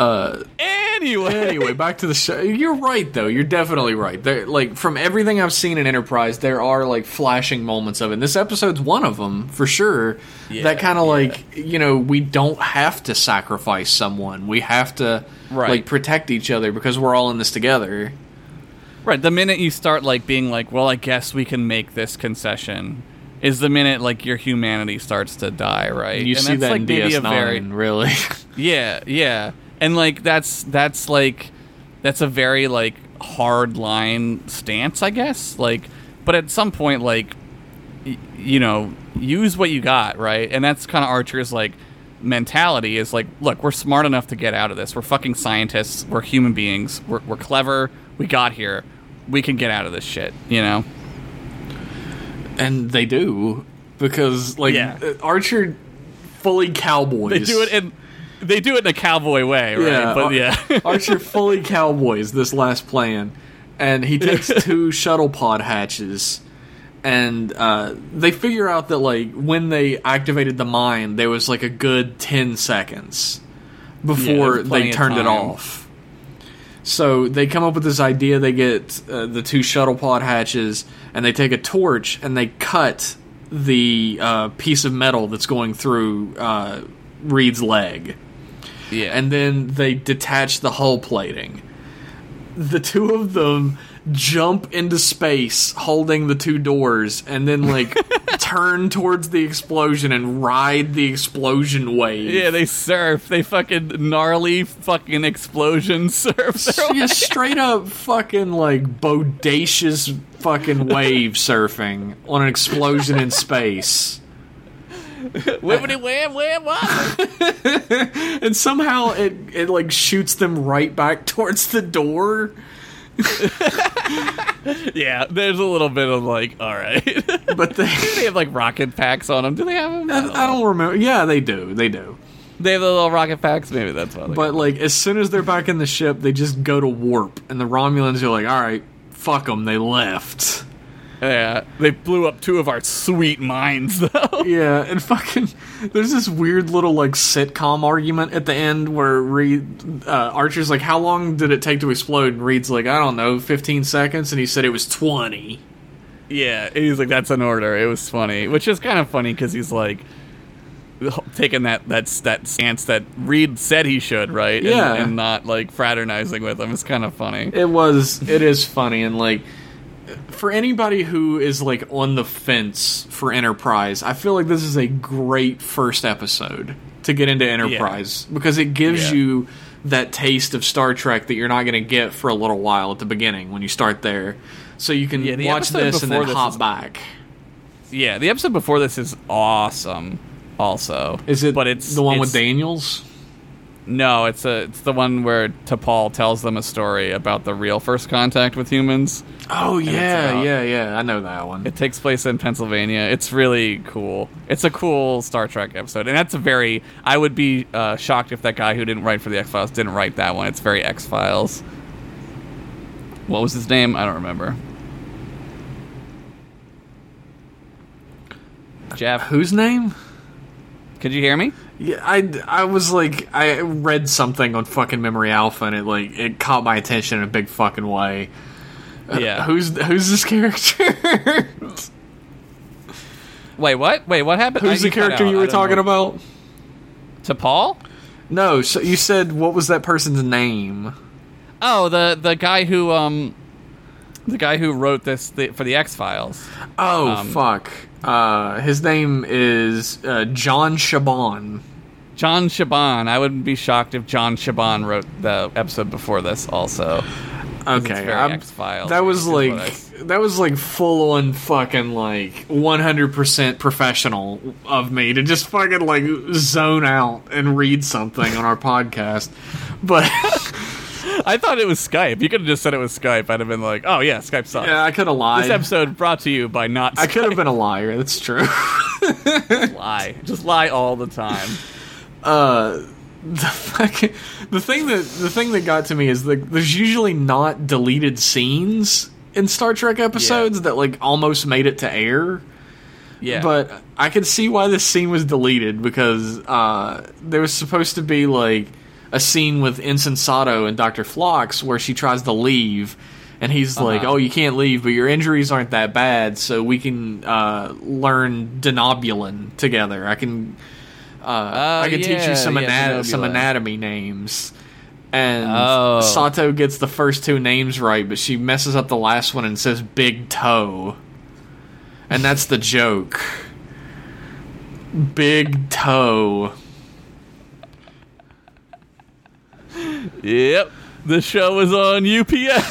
Uh, Anyway, anyway, back to the show. You're right, though. You're definitely right. There, like from everything I've seen in Enterprise, there are like flashing moments of it. And this episode's one of them for sure. Yeah, that kind of yeah. like you know we don't have to sacrifice someone. We have to Right. like protect each other because we're all in this together. right. The minute you start like being like, well, I guess we can make this concession, is the minute like your humanity starts to die. Right. You And see that's, that like in maybe a DS9, very- really. Yeah, yeah. And like that's that's like that's a very like hard line stance, I guess. Like but at some point like y- you know, use what you got, right? And that's kind of Archer's like mentality is like, look, we're smart enough to get out of this. We're fucking scientists. We're human beings. We're we're clever. We got here. We can get out of this shit, you know? and they do because like Yeah. uh, Archer fully cowboys. They do it in they do it in a cowboy way, right? Yeah, but Ar- yeah. Archer fully cowboys this last plan, and he takes two shuttle pod hatches, and uh, they figure out that like when they activated the mine, there was like a good ten seconds before plenty they turned it off. So they come up with this idea. They get uh, the two shuttle pod hatches, and they take a torch and they cut the uh, piece of metal that's going through uh, Reed's leg yeah. and then they detach the hull plating. The two of them jump into space holding the two doors and then like turn towards the explosion and ride the explosion wave. Yeah, they surf. They fucking gnarly fucking explosion surf. Just straight up fucking like bodacious fucking wave surfing on an explosion in space. Whippity wham wham wham. And somehow it it like shoots them right back towards the door. Yeah, there's a little bit of like, all right. But they they have like rocket packs on them. Do they have them? I don't I don't remember. Yeah, they do. They do. They have the little rocket packs. Maybe that's why. But like as soon as they're back in the ship, they just go to warp, and the Romulans are like, "All right, fuck them." They left. Yeah, they blew up two of our sweet minds, though. Yeah, and fucking there's this weird little like sitcom argument at the end where Reed uh, Archer's like, "How long did it take to explode?" And Reed's like, "I don't know, 15 seconds," and he said it was 20. yeah, and he's like, that's an order. It was funny, which is kind of funny because he's like taking that that that stance that Reed said he should, right? And- Yeah. and, not like fraternizing with him. It's kind of funny. It was. It is funny and like. For anybody who is like on the fence for Enterprise, I feel like this is a great first episode to get into Enterprise because it gives Yeah. you that taste of Star Trek that you're not going to get for a little while at the beginning when you start there. So you can Yeah, watch this and then this hop is- back. Yeah, the episode before this is awesome. Also, Is it But it's the one with Daniels? No, it's a it's the one where T'Pol tells them a story about the real first contact with humans. Oh yeah, about- yeah, yeah. I know that one. It takes place in Pennsylvania. It's really cool. It's a cool Star Trek episode, and that's a very. I would be uh, shocked if that guy who didn't write for the X Files didn't write that one. It's very X Files. What was his name? I don't remember. Jeff, Whose name? could you hear me? Yeah, I, I was like I read something on fucking Memory Alpha and it like it caught my attention in a big fucking way. Yeah. Who's who's this character? Wait, what? Wait, what happened? who's Uh, the character you were talking know. about? Paul? No, so you said what was that person's name? Oh, the the guy who um, the guy who wrote this th- for the X Files. Oh Um, fuck. Uh, his name is uh, John Shiban. John Shiban. I wouldn't be shocked if John Shiban wrote the episode before this also. Okay, that was like that was like full on fucking like 100% professional of me to just fucking like zone out and read something on our podcast. But I I thought it was Skype. You could have just said it was Skype. I'd have been like, oh yeah, Skype sucks. Yeah, I could have lied. This episode brought to you by not. I could have been a liar. That's true. lie. Just lie all the time. uh, the fucking, the thing that the thing that got to me is like there's usually not deleted scenes in Star Trek episodes that like almost made it to air. Yeah. But I could see why this scene was deleted because uh, there was supposed to be like a scene with Ensign Sato and Dr. Phlox where she tries to leave. And he's like, Uh-huh. "Oh, you can't leave, but your injuries aren't that bad, so we can uh, learn Denobulan together. I can, uh, I can teach you some yeah, anat- some anatomy names." And Oh. Sato gets the first two names right, but she messes up the last one and says "big toe," and that's the joke. Big toe. Yep. The show was on UPS.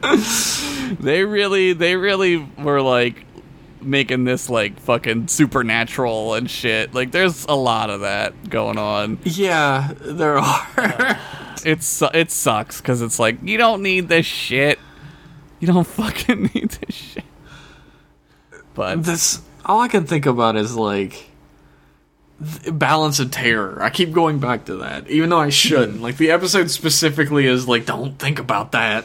they really they really were like making this like fucking supernatural and shit. Like there's a lot of that going on. Yeah, there are. It's it sucks cuz it's like you don't need this shit. You don't fucking need this shit. But this all I can think about is like balance of terror. I keep going back to that, even though I shouldn't. Like the episode specifically is like, don't think about that.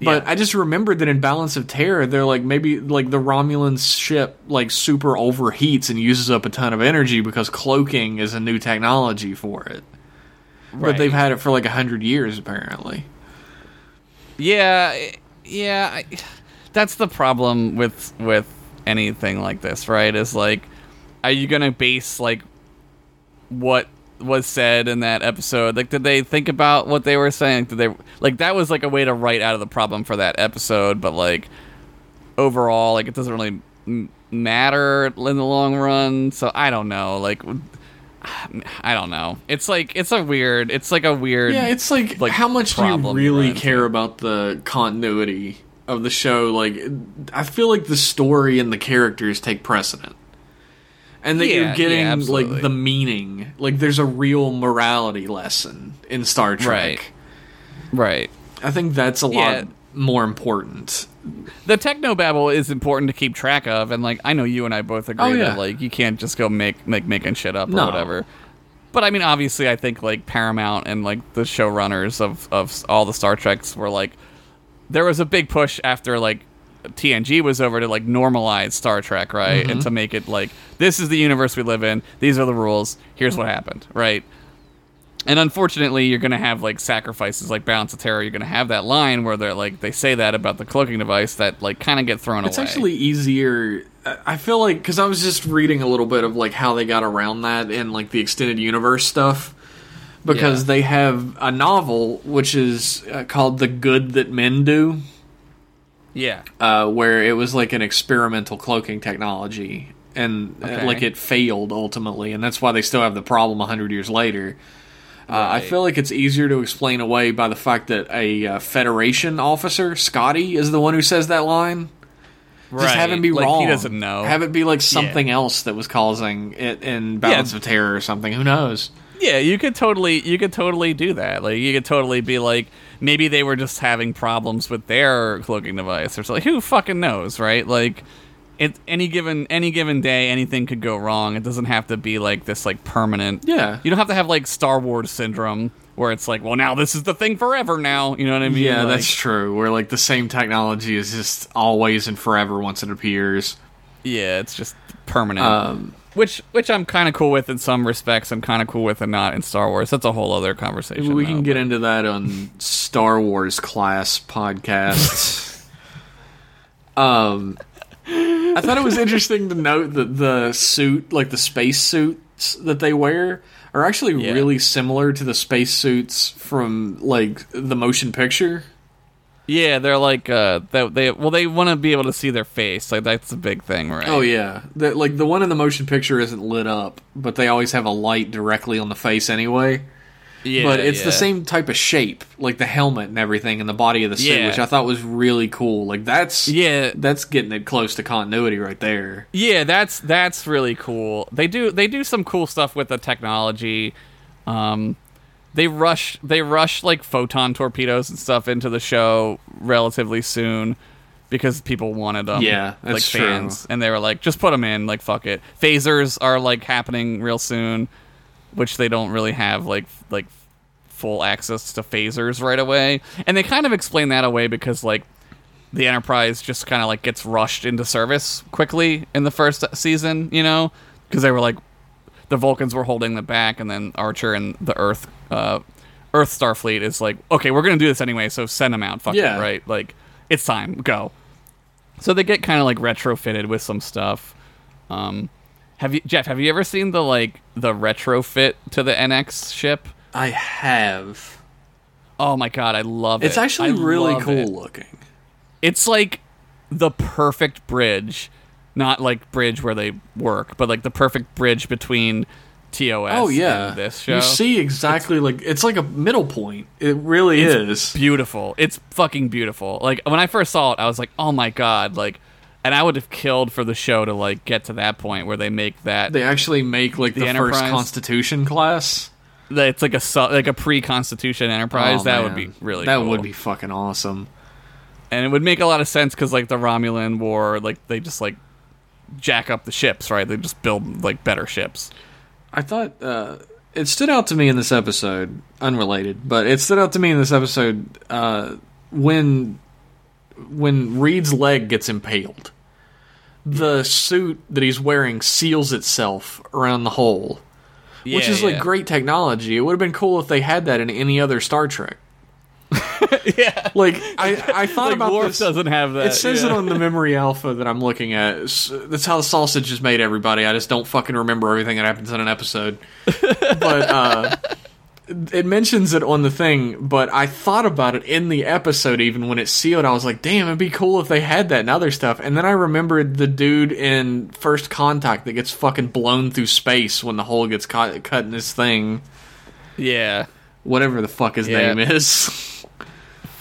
But Yeah. I just remembered that in Balance of Terror, they're like maybe like the Romulan ship like super overheats and uses up a ton of energy because cloaking is a new technology for it. But they've had it for like a hundred years apparently. Yeah, yeah. I, that's the problem with with anything like this, right? Is like, are you gonna base like what was said in that episode? Like, did they think about what they were saying? Did they like that was like a way to write out of the problem for that episode? But like overall, like it doesn't really m- matter in the long run. So I don't know. Like. I don't know. It's like it's a weird. It's like a weird. Yeah, it's like, like, how much do you really care about the continuity of the show? Like, I feel like the story and the characters take precedent, and that Yeah, you're getting absolutely. like the meaning. Like, there's a real morality lesson in Star Trek. Right. right. I think that's a Yeah. lot more important. the techno babble is important to keep track of and like i know you and i both agree Oh, yeah. that like you can't just go make make making shit up or No. whatever but i mean obviously i think like paramount and like the showrunners of of all the star treks were like there was a big push after like TNG was over to like normalize Star Trek, right? Mm-hmm. And to make it like this is the universe we live in. These are the rules. Here's what happened, right? And unfortunately, you're gonna have like sacrifices like Balance of Terror. You're gonna have that line where they're like they say that about the cloaking device that like kind of get thrown It's away. It's actually easier. I feel like because I was just reading a little bit of like how they got around that in like the extended universe stuff. Because Yeah. they have a novel which is uh, called "The Good That Men Do," yeah, uh, where it was like an experimental cloaking technology, and uh, Okay. like it failed ultimately, and that's why they still have the problem hundred years later. Uh, I feel like it's easier to explain away by the fact that a uh, Federation officer, Scotty, is the one who says that line. Just have him be like, wrong. He doesn't know. Have it be like something else that was causing it in Balance of Terror or something. Who knows? Yeah, you could totally you could totally do that. Like you could totally be like maybe they were just having problems with their cloaking device or something. Who fucking knows, right? Like it any given any given day anything could go wrong. It doesn't have to be like this like permanent. Yeah. You don't have to have like Star Wars syndrome where it's like, well now this is the thing forever now. You know what I mean? Yeah, Like, that's true. Where like the same technology is just always and forever once it appears. Yeah, it's just permanent. Um, which which I'm kind of cool with in some respects. I'm kind of cool with and not in Star Wars. That's a whole other conversation. we though, can get but- into that on Star Wars class podcast. um, I thought it was interesting to note that the suit, like the space suits that they wear, are actually Yeah. really similar to the space suits from like the motion picture. Yeah, they're like uh they, they well they want to be able to see their face. Like that's the big thing, right? Oh yeah, the, like the one in the motion picture isn't lit up, but they always have a light directly on the face anyway. yeah. but it's yeah. the same type of shape, like the helmet and everything, and the body of the suit, Yeah. which I thought was really cool. Like that's Yeah. that's getting it close to continuity right there. Yeah, that's that's really cool. They do they do some cool stuff with the technology. Um they rush they rush like photon torpedoes and stuff into the show relatively soon because people wanted them. Yeah, like that's true. fans, and they were like, just put them in. Like fuck it. Phasers are like happening real soon, which they don't really have like like full access to phasers right away, and they kind of explain that away because like the Enterprise just kind of like gets rushed into service quickly in the first season, you know, because they were like the Vulcans were holding them back, and then Archer and the Earth, uh, Earth Starfleet is like, okay, we're gonna do this anyway, so send them out, fuck Yeah. it, right? Like, it's time, go. So they get kind of like retrofitted with some stuff. Um, have you, Jeff? Have you ever seen the like the retrofit to the NX ship? I have. Oh my god, I love it. It's actually I really cool it. looking. It's like the perfect bridge, not like bridge where they work, but like the perfect bridge between TOS. Oh yeah, and this show. you see exactly like it's like a middle point. It really is. beautiful. It's fucking beautiful. Like when I first saw it, I was like, oh my god, like, and I would have killed for the show to like get to that point where they make that. They actually make like the, The first Constitution class. it's like a like a pre-Constitution Enterprise. Oh, that would be really. That cool. would be fucking awesome. and it would make a lot of sense because like the Romulan War, like they just like jack up the ships, right? They just build like better ships. I thought uh, it stood out to me in this episode, unrelated, but it stood out to me in this episode uh, when when Reed's leg gets impaled. The suit that he's wearing seals itself around the hole, which Yeah, is like great technology. It would have been cool if they had that in any other Star Trek. yeah, Like I, I thought like about Worf this. doesn't have that. It says yeah. it on the memory alpha that I'm looking at. That's how the sausage is made, everybody. I just don't fucking remember everything that happens in an episode. but uh, it mentions it on the thing, but I thought about it in the episode even when it's sealed. I was like, damn, it'd be cool if they had that and other stuff. And then I remembered the dude in First Contact that gets fucking blown through space when the hole gets caught, cut in his thing. Yeah, Whatever the fuck his Yeah. name is.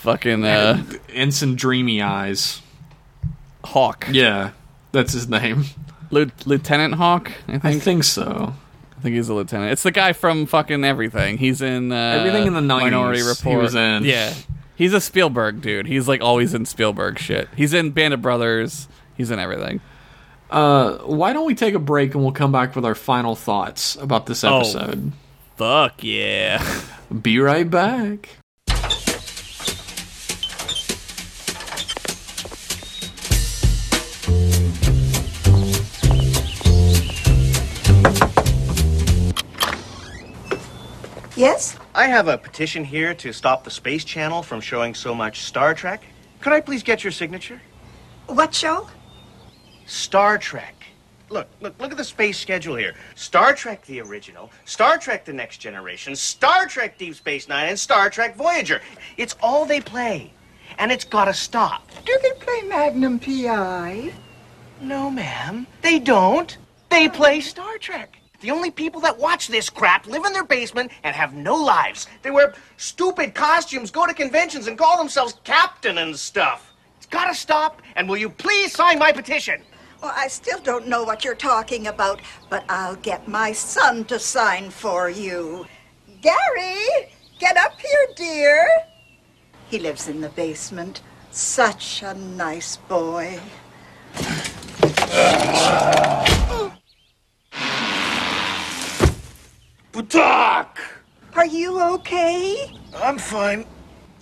fucking uh, Ensign Dreamy Eyes. Hawk. Yeah, that's his name. Lieu- Lieutenant Hawk. I I think. think so. I think he's a lieutenant. It's the guy from fucking everything. He's in uh, Everything in the 90s Minority he Report. was in. Yeah, he's a Spielberg dude. He's like always in Spielberg shit. He's in Band of Brothers. He's in everything. Uh, why don't we take a break and we'll come back with our final thoughts about this Oh. episode? Fuck yeah. Be right back. Yes? I have a petition here to stop the Space Channel from showing so much Star Trek. Could I please get your signature? What show? Star Trek. Look, look, look at the space schedule here. Star Trek the original, Star Trek the Next Generation, Star Trek Deep Space Nine, and Star Trek Voyager. It's all they play. And it's gotta stop. Do they play Magnum PI? No, ma'am. They don't. They play Star Trek. The only people that watch this crap live in their basement and have no lives. They wear stupid costumes, go to conventions, and call themselves captain and stuff. It's gotta stop, and will you please sign my petition? Well, I still don't know what you're talking about, but I'll get my son to sign for you. Gary, get up here, dear. He lives in the basement. Such a nice boy. Budak! Are you okay? I'm fine.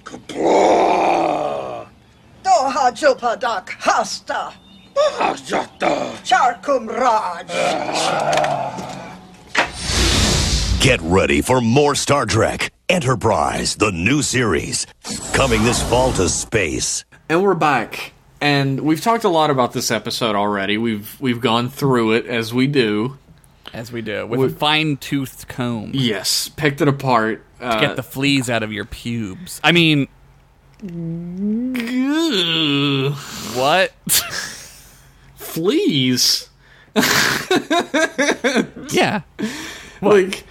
Kapla! Doha Jopadak Hasta. Charkum Raj. Get ready for more Star Trek Enterprise, the new series. Coming this fall to space. And we're back. And we've talked a lot about this episode already. We've we've gone through it as we do. As we do with a fine toothed comb. Yes, picked it apart. Uh, Get the fleas out of your pubes. I mean, what? fleas. yeah. Like,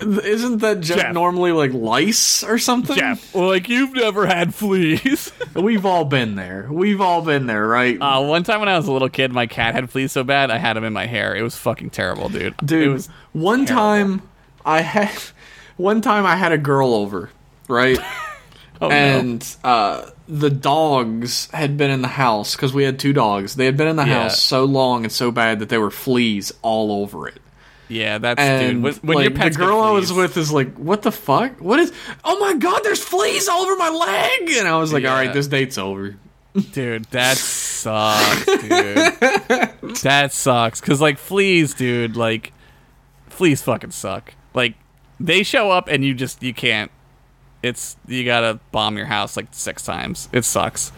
isn't that joke Jeff. normally like lice or something? Jeff, well, like you've never had fleas. We've all been there. We've all been there, right? Uh, one time when I was a little kid, my cat had fleas so bad I had them in my hair. It was fucking terrible, dude. Dude, it was one terrible. time I had one time I had a girl over, right? Oh, no. and uh, the dogs had been in the house because we had two dogs. They had been in the Yeah. house so long and so bad that there were fleas all over it. Yeah, that's And dude. When, when like, your the pet's got girl I was with is like, "What the fuck? What is? Oh my god, there's fleas all over my leg!" And I was like, "All Yeah. right, this date's over." dude, that sucks, dude. that sucks. Cause like fleas, dude, like fleas fucking suck. Like they show up and you just you can't. It's you gotta bomb your house like six times. It sucks.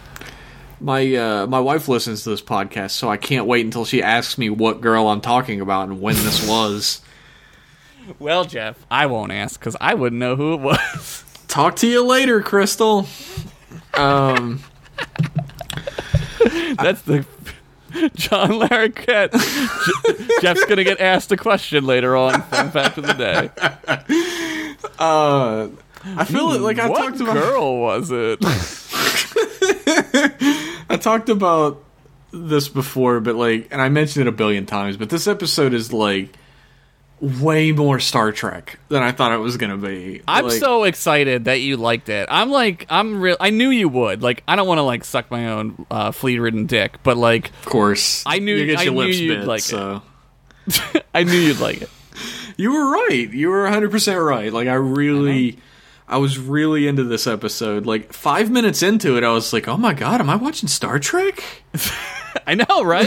My uh, my wife listens to this podcast, so I can't wait until she asks me what girl I'm talking about and when this was. Well, Jeff, I won't ask because I wouldn't know who it was. Talk to you later, Crystal. Um, That's the John Larroquette. Je- Jeff's gonna get asked a question later on. Fun fact of the day. uh, I feel like I've what talked about. girl was it? I talked about this before, but like, and I mentioned it a billion times, but this episode is like way more Star Trek than I thought it was gonna be. I'm Like, so excited that you liked it. I'm like, I'm real. I knew you would. Like, I don't want to like suck my own uh, flea-ridden dick, but like, of course. I knew- you get I your knew lips you'd bit, like it. so I knew you'd like it. you were right. You were 100 percent right. Like I really. I was really into this episode. Like five minutes into it, I was like, "Oh my god, am I watching Star Trek?" I know, right?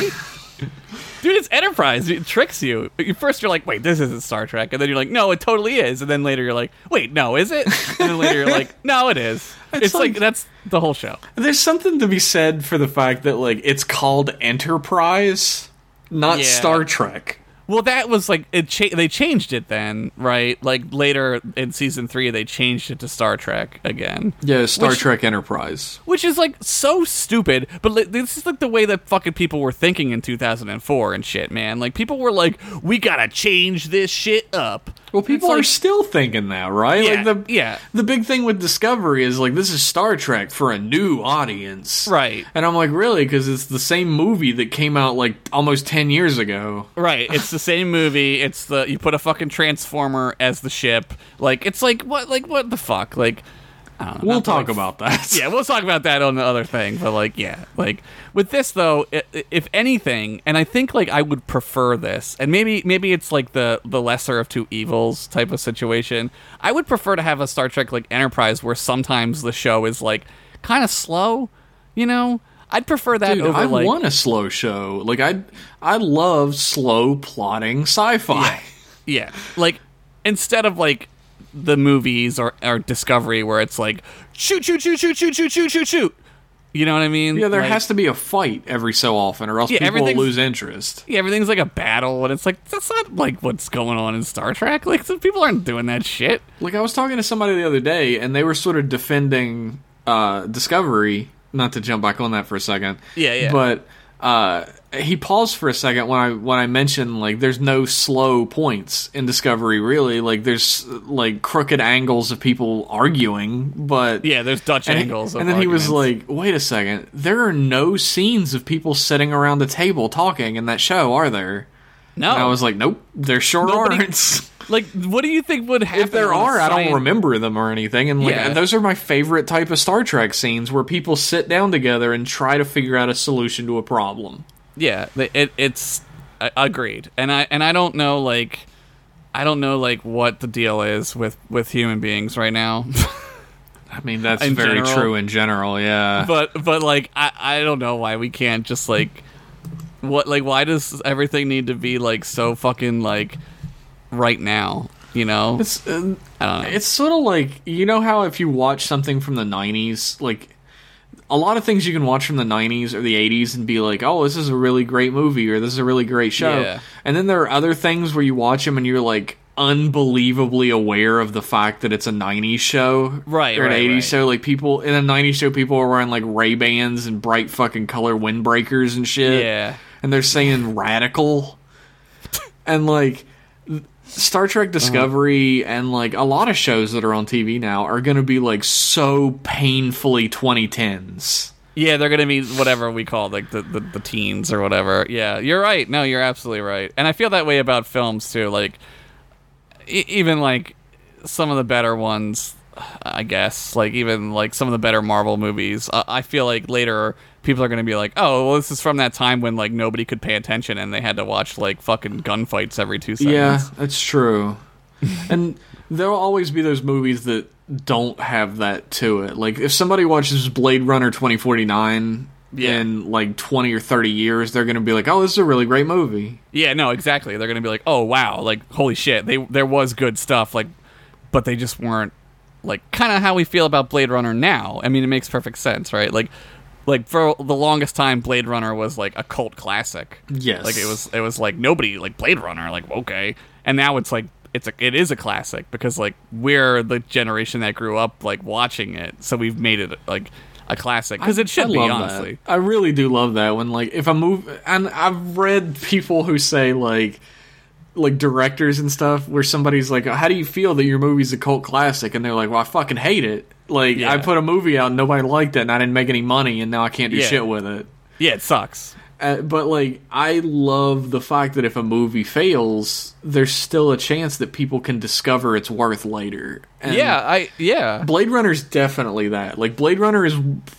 Dude, it's Enterprise. It tricks you. First, you're like, wait, this isn't Star Trek. And then you're like, no, it totally is. And then later, you're like, wait, no, is it? And then later, you're like, no, it is. It's, like, like- that's the whole show. There's something to be said for the fact that like it's called Enterprise, not Yeah. Star Trek. Well, that was like it. Cha- they changed it then, right? Like later in season three, they changed it to Star Trek again. Yeah, Star Which- Trek Enterprise. which is like so stupid. But li- this is like the way that fucking people were thinking in 2004 and shit, man. Like people were like, "We gotta change this shit up." Well, people It's are still thinking that, right? Yeah, like the yeah. the big thing with Discovery is like this is Star Trek for a new audience, Right. And I'm like, really? Because it's the same movie that came out like almost ten years ago. Right. It's the same movie. It's the you put a fucking transformer as the ship. Like it's like what like what the fuck like. I don't know, We'll talk like, about that. yeah, we'll talk about that on the other thing. But like, yeah, like with this though, if anything, and I think like I would prefer this, and maybe maybe it's like the the lesser of two evils type of situation. I would prefer to have a Star Trek like Enterprise where sometimes the show is like kind of slow. You know, I'd prefer that Dude, over I like want a slow show. Like I, I love slow plotting sci-fi. Yeah, like instead of like the movies or, or Discovery where it's like shoot, shoot, shoot, shoot, shoot, shoot, shoot, shoot, shoot. You know what I mean? Yeah, there Like, has to be a fight every so often, or else Yeah, people will lose interest. Yeah, everything's like a battle, and it's like that's not like what's going on in Star Trek. Like some people aren't doing that shit. Like I was talking to somebody the other day, and they were sort of defending uh, Discovery. Not to jump back on that for a second. Yeah, yeah. But uh, he paused for a second when I when I mentioned like there's no slow points in Discovery. Really, like there's like crooked angles of people arguing, but Yeah, there's Dutch And, angles. And then he was like, "Wait a second, there are no scenes of people sitting around the table talking in that show, are there?" "No." And I was like, "Nope, there sure Nobody- aren't." like, what do you think would happen if there are, I don't remember them or anything. And like, Yeah. those are my favorite type of Star Trek scenes where people sit down together and try to figure out a solution to a problem. Yeah, it, it's uh, agreed, and I and I don't know like I don't know like what the deal is with with human beings right now. I mean, that's In very general. true in general. Yeah. but but like I I don't know why we can't just like what like why does everything need to be like so fucking like right now? You know, it's uh, I don't know. it's sort of like you know how if you watch something from the '90s, like a lot of things you can watch from the 90s or the 80s and be like, oh, this is a really great movie or this is a really great show. Yeah. And then there are other things where you watch them and you're like unbelievably aware of the fact that it's a 90s show. Right, Or an right, 80s right. show. Like people in a 90s show, people are wearing like Ray-Bans and bright fucking color windbreakers and shit. Yeah. And they're saying radical. and like. Star Trek Discovery and like a lot of shows that are on TV now are going to be like so painfully 2010s. Yeah, they're gonna be whatever we call like the, the the teens or whatever. Yeah, you're right. No, you're absolutely right. And I feel that way about films too. Like, e- even like some of the better ones, I guess. Like even like some of the better Marvel movies. Uh, I feel like later people are going to be like, "Oh, well, this is from that time when like nobody could pay attention and they had to watch like fucking gunfights every two seconds." Yeah, that's true. and there'll always be those movies that don't have that to it. Like if somebody watches Blade Runner 2049 Yeah. in like 20 or 30 years, they're going to be like, "Oh, this is a really great movie." Yeah, no, exactly. They're gonna be like, "Oh wow, like holy shit, they there was good stuff." Like, but they just weren't like kind of how we feel about Blade Runner now. I mean, it makes perfect sense, right? Like, like for the longest time, Blade Runner was like a cult classic. Yes. like it was. It was like nobody like Blade Runner. Like okay, and now it's like it's a it is a classic because like we're the generation that grew up like watching it, so we've made it like a classic because it should I be honestly. That. I really do love that when like if a movie and I've read people who say like like directors and stuff where somebody's like, "How do you feel that your movie's a cult classic?" and they're like, "Well, I fucking hate it. Like Yeah. I put a movie out and nobody liked it and I didn't make any money and now I can't do Yeah. shit with it." Yeah, it sucks. Uh, but like I love the fact that if a movie fails, there's still a chance that people can discover its worth later. And yeah, I yeah. Blade Runner's definitely that. Like Blade Runner is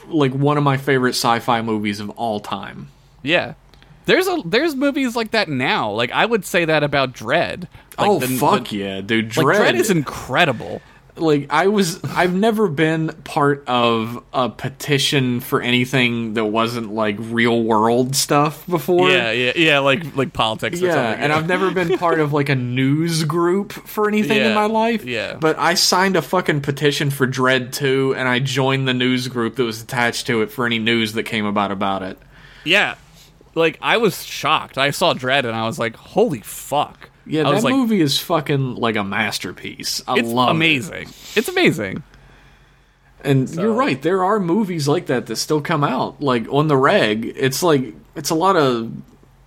like one of my favorite sci-fi movies of all time. Yeah. There's a there's movies like that now. Like I would say that about Dredd. Like, oh the- fuck the- yeah, dude! Like Dredd, Dredd is incredible. like I was. I've never been part of a petition for anything that wasn't like real world stuff before. Yeah, yeah, yeah, like like politics or Yeah, something. and I've never been part of like a news group for anything in my life. yeah. But I signed a fucking petition for Dredd 2 and I joined the news group that was attached to it for any news that came about about it. Yeah. Like I was shocked. I saw Dredd and I was like, "Holy fuck." Yeah, I was that like, movie is fucking like a masterpiece. I It's love it. amazing. It's amazing. And you're right, there are movies like that that still come out. Like on the reg, it's like it's a lot of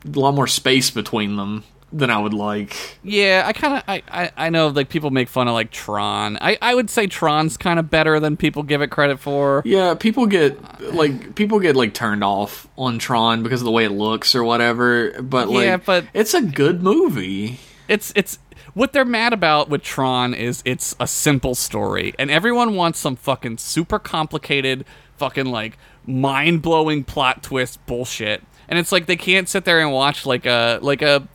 a lot more space between them than I would like. Yeah, I kind of I, I I know like people make fun of like Tron. I I would say Tron's kind of better than people give it credit for. Yeah, people get like people get like turned off on Tron because of the way it looks or whatever. But like, Yeah, but- it's a good movie. it's it's what they're mad about with Tron is it's a simple story, and everyone wants some fucking super complicated, fucking like mind blowing plot twist bullshit. And it's like they can't sit there and watch like a like a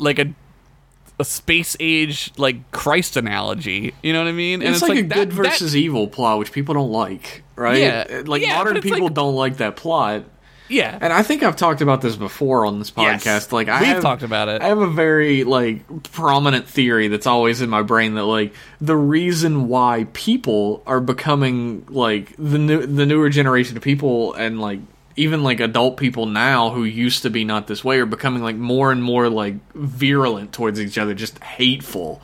like a a space age like Christ analogy. You know what I mean? And It's, like, a that- good that- versus evil plot, which people don't like, right? Yeah, uh, like yeah, modern people like- don't like that plot. yeah. And I think I've talked about this before on this Yes. podcast. Like I We've have- talked about it. I have a very like prominent theory that's always in my brain that like the reason why people are becoming like the new the newer generation of people and like even like adult people now who used to be not this way are becoming like more and more like virulent towards each other, just hateful.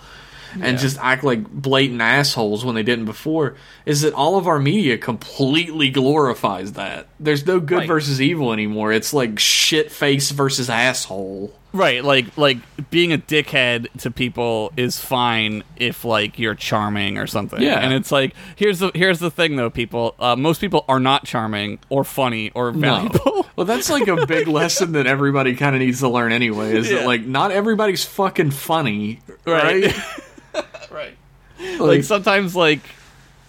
And just act like blatant assholes when they didn't before. Is that all of our media completely glorifies that? There's no good Right. versus evil anymore. It's like shit face versus asshole. Right, like like being a dickhead to people is fine if like you're charming or something. Yeah. and it's like here's the here's the thing though, people. Uh, most people are not charming or funny or valuable. Well, that's like a big lesson that everybody kind of needs to learn anyway. Is Yeah. that like not everybody's fucking funny, right? Right. right. Like sometimes like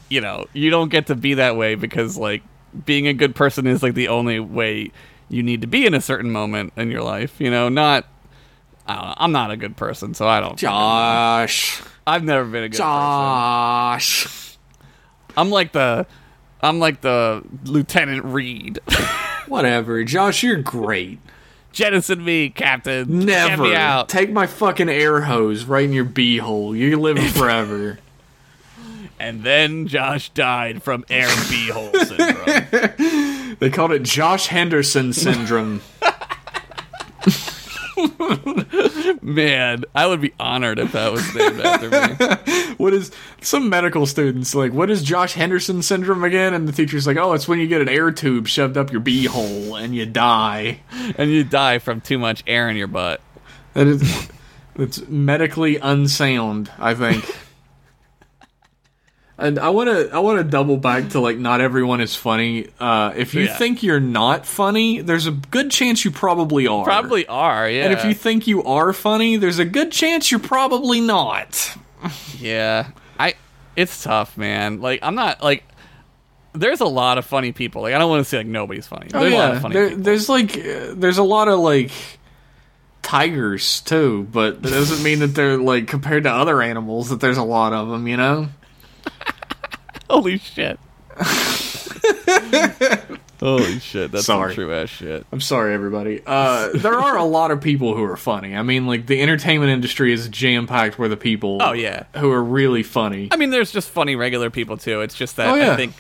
you know you don't get to be that way because like being a good person is like the only way you need to be in a certain moment in your life. You know, not. I don't know. I'm not a good person, so I don't. Josh, I've never been a good person. Josh, I'm like the I'm like the Lieutenant Reed. whatever. Josh, you're great. Jettison me, Captain. Get Never me out. take my fucking air hose right in your beehole. You're living forever. and then Josh died from air beehole syndrome. they called it Josh Henderson syndrome. Man, I would be honored if that was named after me. what is some medical students like? What is Josh Henderson syndrome again? And the teacher's like, "Oh, it's when you get an air tube shoved up your beehole and you die." And you die from too much air in your butt. That is, it's medically unsound. I think. And I want to I want to double back to like not everyone is funny. Uh, if you Yeah. think you're not funny, there's a good chance you probably are. Probably are, yeah. And if you think you are funny, there's a good chance you're probably not. Yeah. I it's tough, man. Like I'm not like. There's a lot of funny people. Like I don't want to say like nobody's funny. Oh There's a lot yeah, of funny there, people. there's like uh, there's a lot of like tigers too, but that doesn't mean that they're like compared to other animals that there's a lot of them. You know? Holy shit. Holy shit, that's some Sorry. true ass shit. I'm sorry, everybody. Uh, there are a lot of people who are funny. I mean, like the entertainment industry is jam packed with the people. Oh, yeah. who are really funny. I mean, there's just funny regular people too. It's just that Oh, yeah. I think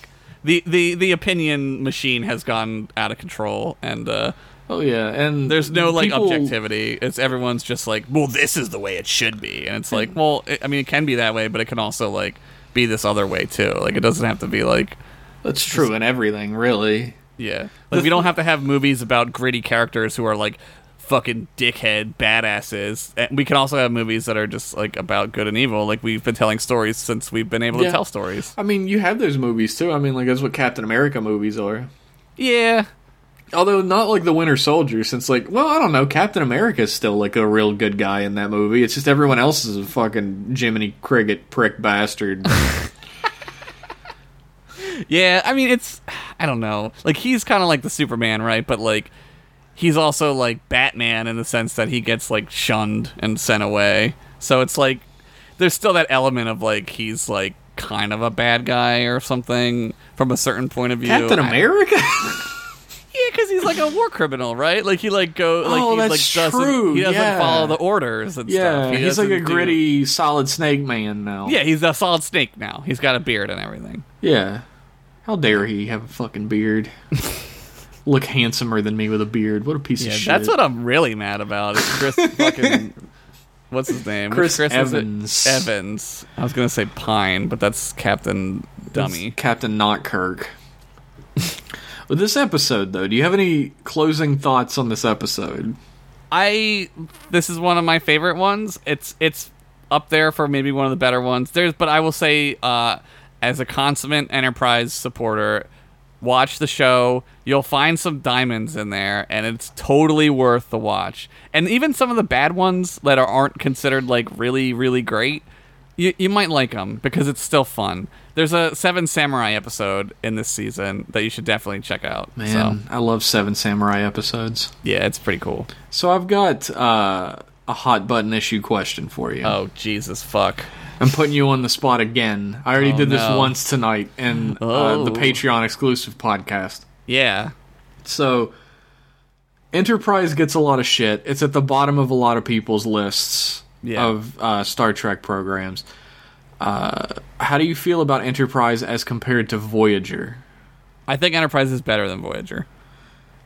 the, the the opinion machine has gone out of control, and uh, Oh yeah, and there's no like people- objectivity. It's everyone's just like, well, this is the way it should be, and it's like, well, it, I mean, it can be that way, but it can also like be this other way too. Like, it doesn't have to be like, That's true in everything, really. yeah, like we don't have to have movies about gritty characters who are like fucking dickhead badasses. And we can also have movies that are just like about good and evil. Like we've been telling stories since we've been able Yeah. to tell stories. I mean, you have those movies too. I mean, like that's what Captain America movies are. Yeah, Although not like the Winter Soldier, since like, well, I don't know, Captain America is still like a real good guy in that movie. It's just everyone else is a fucking Jiminy Cricket prick bastard. Yeah, I mean it's I don't know. Like he's kind of like the Superman, right? But like he's also like Batman in the sense that he gets like shunned and sent away. So it's like there's still that element of like he's like kind of a bad guy or something from a certain point of view. Captain I- America? yeah, because he's like a war criminal, right? Like he like go like Oh, he that's like doesn't true, he doesn't yeah. follow the orders and yeah, stuff. He he's like a doesn't do- gritty, solid snake man now. Yeah, he's a solid snake now. He's got a beard and everything. Yeah. How dare he have a fucking beard? Look handsomer than me with a beard. What a piece Yeah, of shit. that's what I'm really mad about. Is Chris fucking what's his name? Which Chris? Evans. Evans. I was gonna say Pine, but that's Captain Dummy. Captain Not Kirk. With this episode, though, do you have any closing thoughts on this episode? I this is one of my favorite ones. It's it's up there for maybe one of the better ones. There's but I will say uh as a consummate enterprise supporter, watch the show. You'll find some diamonds in there and it's totally worth the watch. And even some of the bad ones that are, aren't considered like really really great, you you might like them because it's still fun. There's a Seven Samurai episode in this season that you should definitely check out. Man, So, I love Seven Samurai episodes. yeah, it's pretty cool. So I've got uh, a hot button issue question for you. Oh Jesus fuck. I'm putting you on the spot again. I already Oh, did this no. once tonight in uh, Oh. the Patreon exclusive podcast. Yeah. So, Enterprise gets a lot of shit. It's at the bottom of a lot of people's lists Yeah. of uh, Star Trek programs. Uh, how do you feel about Enterprise as compared to Voyager? I think Enterprise is better than Voyager.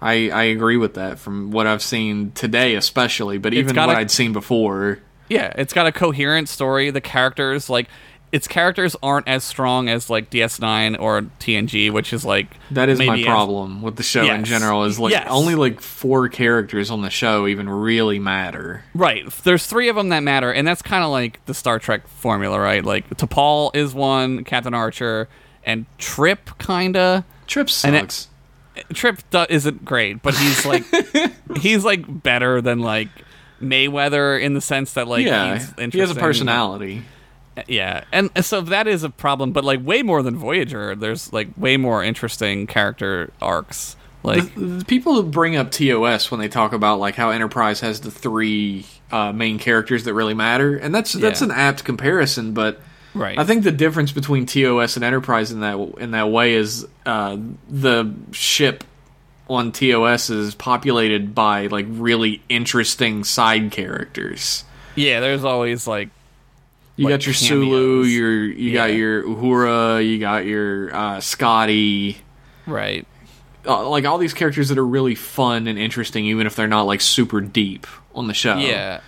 I, I agree with that from what I've seen today, especially, but even what a- I'd seen before. Yeah, it's got a coherent story. The characters, like, its characters aren't as strong as like DS9 or TNG, which is like That is my maybe as- problem with the show in general. Is like Yes. only like four characters on the show even really matter. Right. There's three of them that matter, and that's kind of like the Star Trek formula, right? Like T'Pol is one, Captain Archer, and Trip, kinda. Trip And it- sucks. Trip do- isn't great, but he's like he's like better than like Mayweather in the sense that like yeah, he's he has a personality. Yeah, and so that is a problem, but like way more than Voyager. There's like way more interesting character arcs. Like the, the people who bring up TOS when they talk about like how Enterprise has the three uh, main characters that really matter, and that's that's Yeah. an apt comparison. But right, I think the difference between TOS and Enterprise in that in that way is uh, the ship on TOS is populated by like really interesting side characters. yeah. There's always like You Like got your Sulu, your you got your Uhura, you got your uh, Scotty. right, uh, like all these characters that are really fun and interesting, even if they're not like super deep on the show. yeah,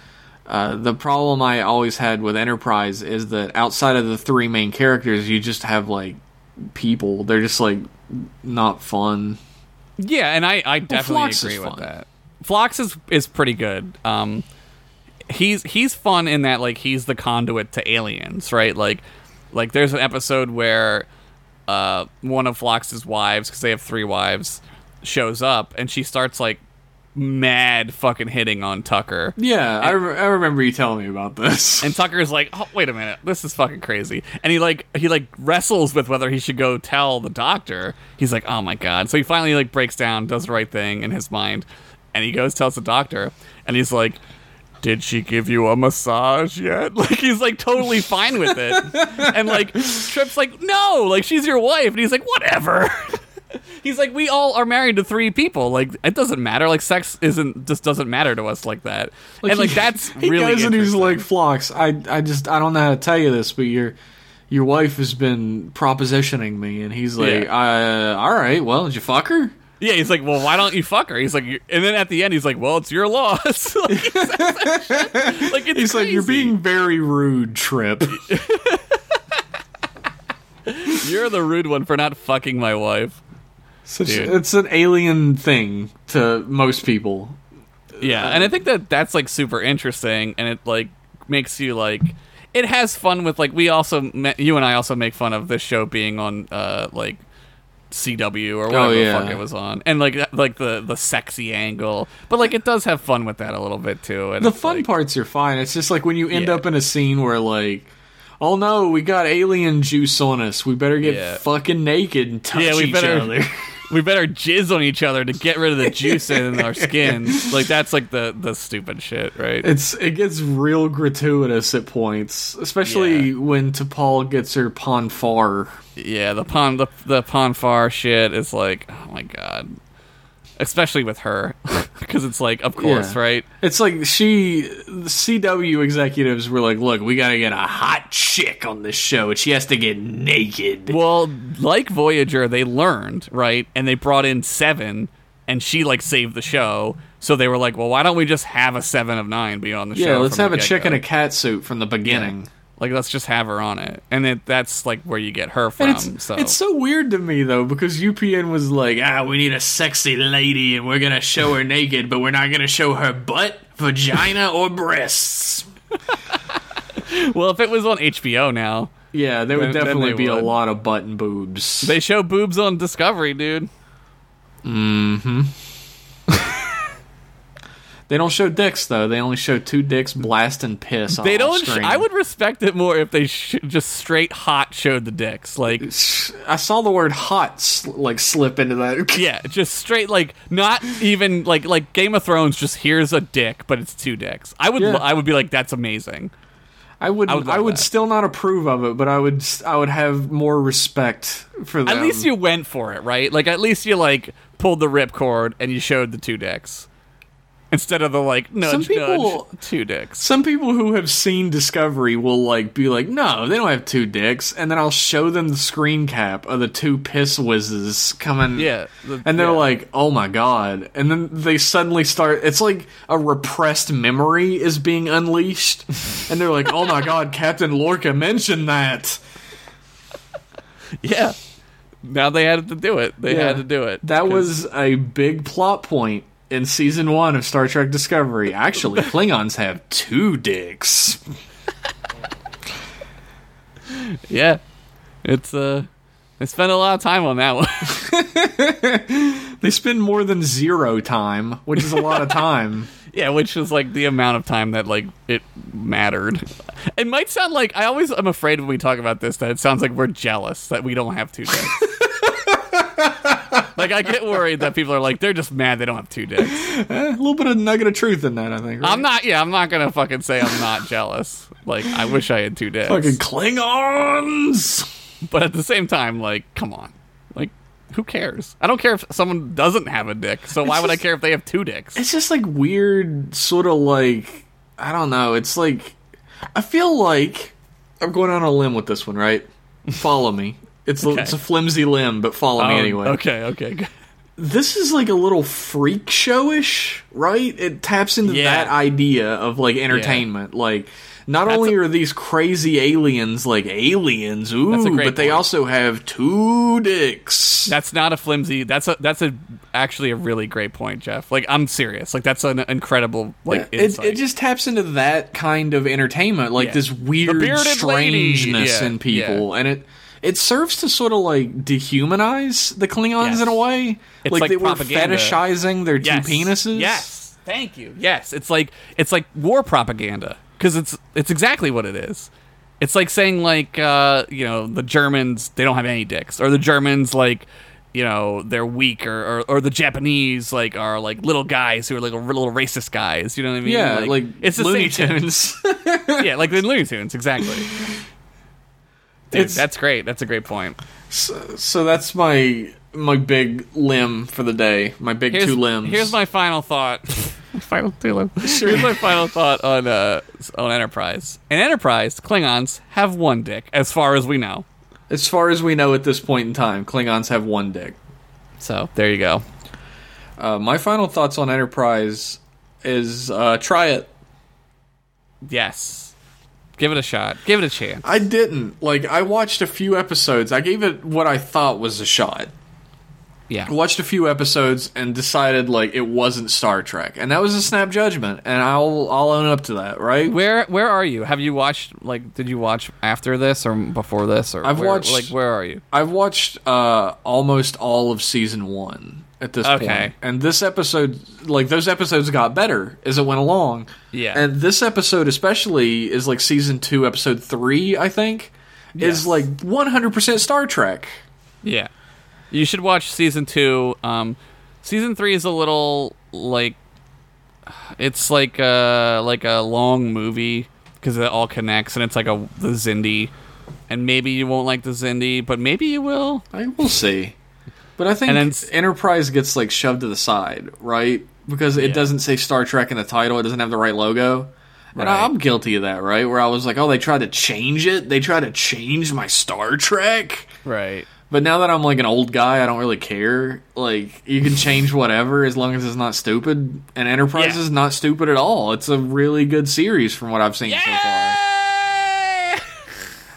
Uh, the problem I always had with Enterprise is that outside of the three main characters, you just have like people. They're just like not fun. yeah. And I I definitely is agree with fun. that. Phlox is is pretty good. Um, he's he's fun in that like he's the conduit to aliens, right? Like like there's an episode where uh one of Phlox's wives because they have three wives shows up and she starts like mad fucking hitting on Tucker. Yeah, I, re- I remember you telling me about this. And Tucker's like, "Oh, wait a minute. This is fucking crazy." And he like he like wrestles with whether he should go tell the doctor. He's like, "Oh my god." So he finally like breaks down, does the right thing in his mind, and he goes tells the doctor and he's like, "Did she give you a massage yet?" Like he's like totally fine with it. and like Trip's like, "No, like she's your wife." And he's like, "Whatever." He's like, we all are married to three people. Like, it doesn't matter. Like, sex isn't just doesn't matter to us like that. and like, he- that's he really goes and he's like, "Phlox, I I just I don't know how to tell you this, but your your wife has been propositioning me," and he's like, Yeah. uh, "All right, well, did you fuck her?" Yeah, he's like, well, why don't you fuck her? He's like, and then at the end, he's like, well, it's your loss. like, he says that shit. Like, He's like, "You're being very rude, Trip." you're the rude one for not fucking my wife. Such, it's an alien thing to most people. Yeah, and I think that that's like super interesting, and it like makes you like. It has fun with like we also you and I also make fun of this show being on uh like CW or oh, whatever yeah. the fuck it was on, and like like the the sexy angle, but like it does have fun with that a little bit too. And The fun like- parts are fine. It's just like when you end Yeah. up in a scene where like, oh no, we got alien juice on us. We better get Yeah. fucking naked and touch yeah, we each better other. we better jizz on each other to get rid of the juice in our skins. Like that's like the the stupid shit, right? It's it gets real gratuitous at points, especially Yeah. when T'Pol gets her Pon farr. Yeah, the pon the the Pon farr shit is like, oh my god. Especially with her, because it's like, of course, Yeah. right? It's like she, the CW executives were like, "Look, we gotta get a hot chick on this show, and she has to get naked." Well, like Voyager, they learned right, and they brought in Seven, and she like saved the show. So they were like, well, why don't we just have a Seven of Nine be on the show? yeah, let's have a chick in a cat suit from the beginning. Like, let's just have her on it, and it, that's like where you get her from. It's, so it's so weird to me though because UPN was like, ah, we need a sexy lady and we're gonna show her naked, but we're not gonna show her butt, vagina, or breasts. well, if it was on HBO now, Yeah, there would Then- then definitely they be a lot of butt and boobs. they show boobs on Discovery, dude. They don't show dicks though. They only show two dicks blasting piss. They on don't. Sh- I would respect it more if they sh- just straight hot showed the dicks, like. I saw the word hot sl- like slip into that. Yeah, just straight like not even like like Game of Thrones. Just here's a dick, but it's two dicks. I would Yeah. I would be like that's amazing. I would. I I would would, love that. still not approve of it, but I would. I would have more respect for them. At least you went for it, right? Like at least you like pulled the ripcord and you showed the two dicks instead of the like nudge Some people- nudge two dicks. Some people who have seen Discovery will like be like, "No, they don't have two dicks," and then I'll show them the screen cap of the two piss whizzes coming. Yeah, the- and they're yeah. like, "Oh my god!" And then they suddenly start. It's like a repressed memory is being unleashed, and they're like, "Oh my god, Captain Lorca mentioned that." Yeah. Now they had to do it. They Yeah. had to do it. That was a big plot point in season one of Star Trek Discovery. Actually, Klingons have two dicks. yeah. It's uh, they spend a lot of time on that one. They spend more than zero time, which is a lot of time. Yeah, which is like the amount of time that like it mattered. It might sound like I always I'm afraid when we talk about this that it sounds like we're jealous that we don't have two dicks. like I get worried that people are like they're just mad they don't have two dicks. Eh, a little bit of nugget of truth in that, I think. Right? I'm not. Yeah, I'm not gonna fucking say I'm not jealous. Like I wish I had two dicks, fucking Klingons. but at the same time, like come on, like who cares? I don't care if someone doesn't have a dick. So why would I care if they have two dicks? It's just like weird, sort of like I don't know. It's like I feel like I'm going on a limb with this one, right? Follow me. It's a, Okay. it's a flimsy limb, but follow me um, Oh, anyway. Okay. Okay. this is like a little freak showish, right? It taps into Yeah. that idea of like entertainment. Like not That's only a- are these crazy aliens like aliens, ooh, but they point. also have two dicks. That's not a flimsy. That's a that's a actually a really great point, Jeff. Like I'm serious. Like that's an incredible like it, it just taps into that kind of entertainment, like Yeah. this weird lady. strangeness Yeah, in people, and it it serves to sort of like dehumanize the Klingons Yes. in a way. It's like, like they were fetishizing their yes. two penises. Yes, thank you. Yes, it's like it's like war propaganda because it's it's exactly what it is. It's like saying like uh, you know the Germans they don't have any dicks, or the Germans like you know they're weak, or, or or the Japanese like are like little guys who are like little racist guys. You know what I mean? Yeah, like, it's the Looney same. Tunes. yeah, like the Looney Tunes, exactly. Dude, It's- that's great. That's a great point. so that's my my big limb for the day. My big Here's, two limbs. Here's my final thought. final two limbs. Here's my final thought on uh, on Enterprise. In Enterprise, Klingons have one dick, as far as we know. As far as we know at this point in time, Klingons have one dick. So there you go. Uh, my final thoughts on Enterprise is uh, try it. Yes, give it a shot. Give it a chance. I didn't like. I watched a few episodes. I gave it what I thought was a shot. Yeah. Watched a few episodes and decided like it wasn't Star Trek, and that was a snap judgment, and I'll I'll own up to that. Right? Where where are you? Have you watched like did you watch after this or before this or I've where- watched- like where are you? I've watched uh, almost all of season one at this Okay. point. and this episode, like those episodes, got better as it went along. Yeah. and this episode especially is like season two, episode three. I think Yes. is like one hundred percent Star Trek. Yeah. You should watch season two. Um, season three is a little like it's like a like a long movie because it all connects and it's like a the Xindi, and maybe you won't like the Xindi, but maybe you will. I will see, but I think And then Enterprise gets like shoved to the side, right? Because it Yeah. doesn't say Star Trek in the title. It doesn't have the right logo. And Right. I'm guilty of that, right? Where I was like, oh, they tried to change it. They tried to change my Star Trek. Right. But now that I'm like an old guy, I don't really care. Like you can change whatever as long as it's not stupid. And Enterprise Yeah. is not stupid at all. It's a really good series from what I've seen so far.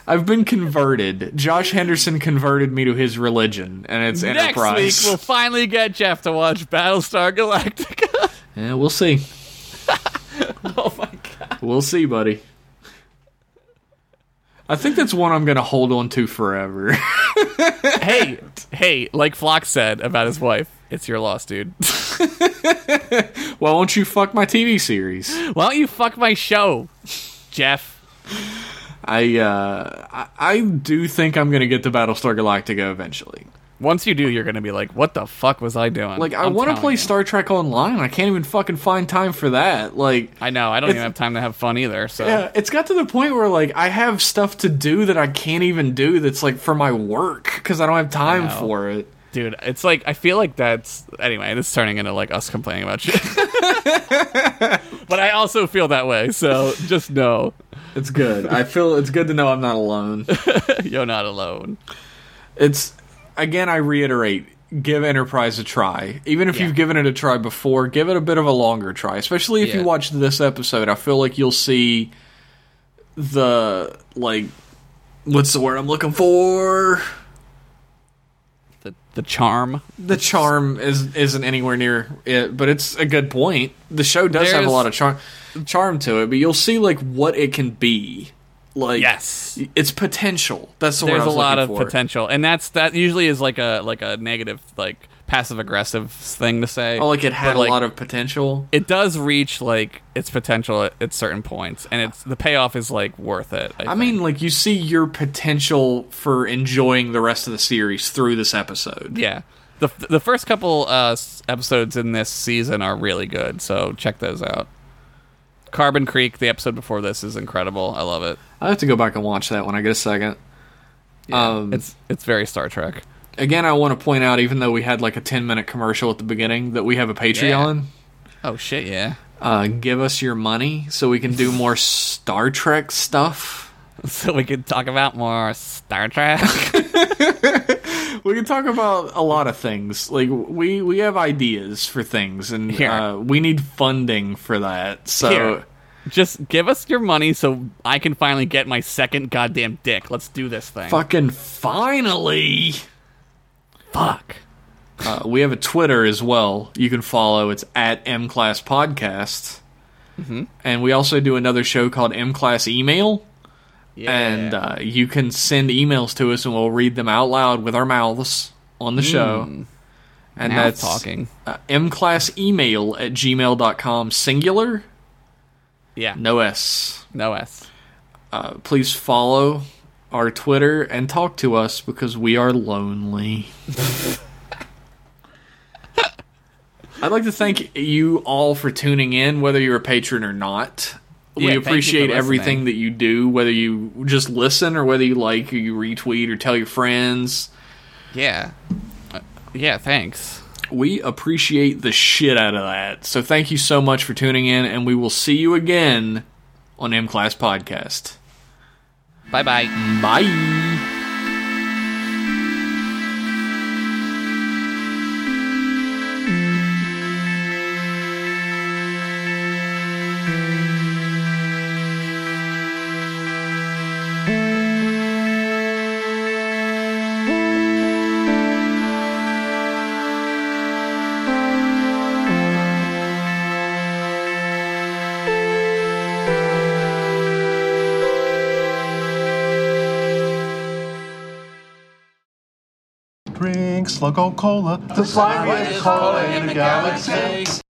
I've been converted. Josh Henderson converted me to his religion, and it's Next Enterprise. Next week we'll finally get Jeff to watch Battlestar Galactica. yeah, we'll see. oh my god. We'll see, buddy. I think that's one I'm going to hold on to forever. hey, hey, like Phlox said about his wife, it's your loss, dude. Why won't you fuck my TV series? Why don't you fuck my show, Jeff? I uh, I, I do think I'm going to get to Battlestar Galactica eventually. Once you do, you're gonna be like, "What the fuck was I doing?" Like, I want to play you. Star Trek Online. I can't even fucking find time for that. Like, I know. I don't even have time to have fun either. So yeah, it's got to the point where like I have stuff to do that I can't even do. That's like for my work because I don't have time for it. dude, it's like I feel like that's anyway. This is turning into like us complaining about shit. but I also feel that way. So just know It's good. I feel it's good to know I'm not alone. you're not alone. It's again, I reiterate, give Enterprise a try. Even if Yeah. you've given it a try before, give it a bit of a longer try. Especially if Yeah. you watch this episode, I feel like you'll see the like what's the word I'm looking for? The the charm. The charm is isn't anywhere near it, but it's a good point. The show does have a lot of charm charm to it, but you'll see like what it can be. Like Yes. it's potential. That's the There's a lot of for. potential, and that's that usually is like a like a negative like passive aggressive thing to say. Oh, like it had But, like, a lot of potential. It does reach like its potential at, at certain points, and it's the payoff is like worth it. I, I mean, like you see your potential for enjoying the rest of the series through this episode. Yeah. The, the first couple uh, episodes in this season are really good, so check those out. Carbon Creek, the episode before this, is incredible. I love it. I have to go back and watch that when I get a second. Um, it's it's very Star Trek. Again, I want to point out, even though we had like a ten minute commercial at the beginning, that we have a Patreon. Oh shit, yeah. Uh, give us your money so we can do more Star Trek stuff. So we can talk about more Star Trek. We can talk about a lot of things. Like we we have ideas for things, and uh, we need funding for that. So. Here. Just give us your money so I can finally get my second goddamn dick. Let's do this thing. Fucking finally! Fuck. Uh, we have a Twitter as well. You can follow. It's at M Class Podcast. And we also do another show called M Class Email. Yeah. And uh, you can send emails to us and we'll read them out loud with our mouths on the show. And Mouth that's talking. Uh, mclassemail at gmail.com, singular, yeah. no S. No S. Uh, please follow our Twitter and talk to us because we are lonely. I'd like to thank you all for tuning in, whether you're a patron or not. We appreciate everything that you do, whether you just listen or whether you like or you retweet or tell your friends. Yeah. Yeah, thanks. We appreciate the shit out of that. So thank you so much for tuning in, and we will see you again on M Class Podcast. Bye bye bye. Slug-o-Cola, the slimiest cola in the galaxy.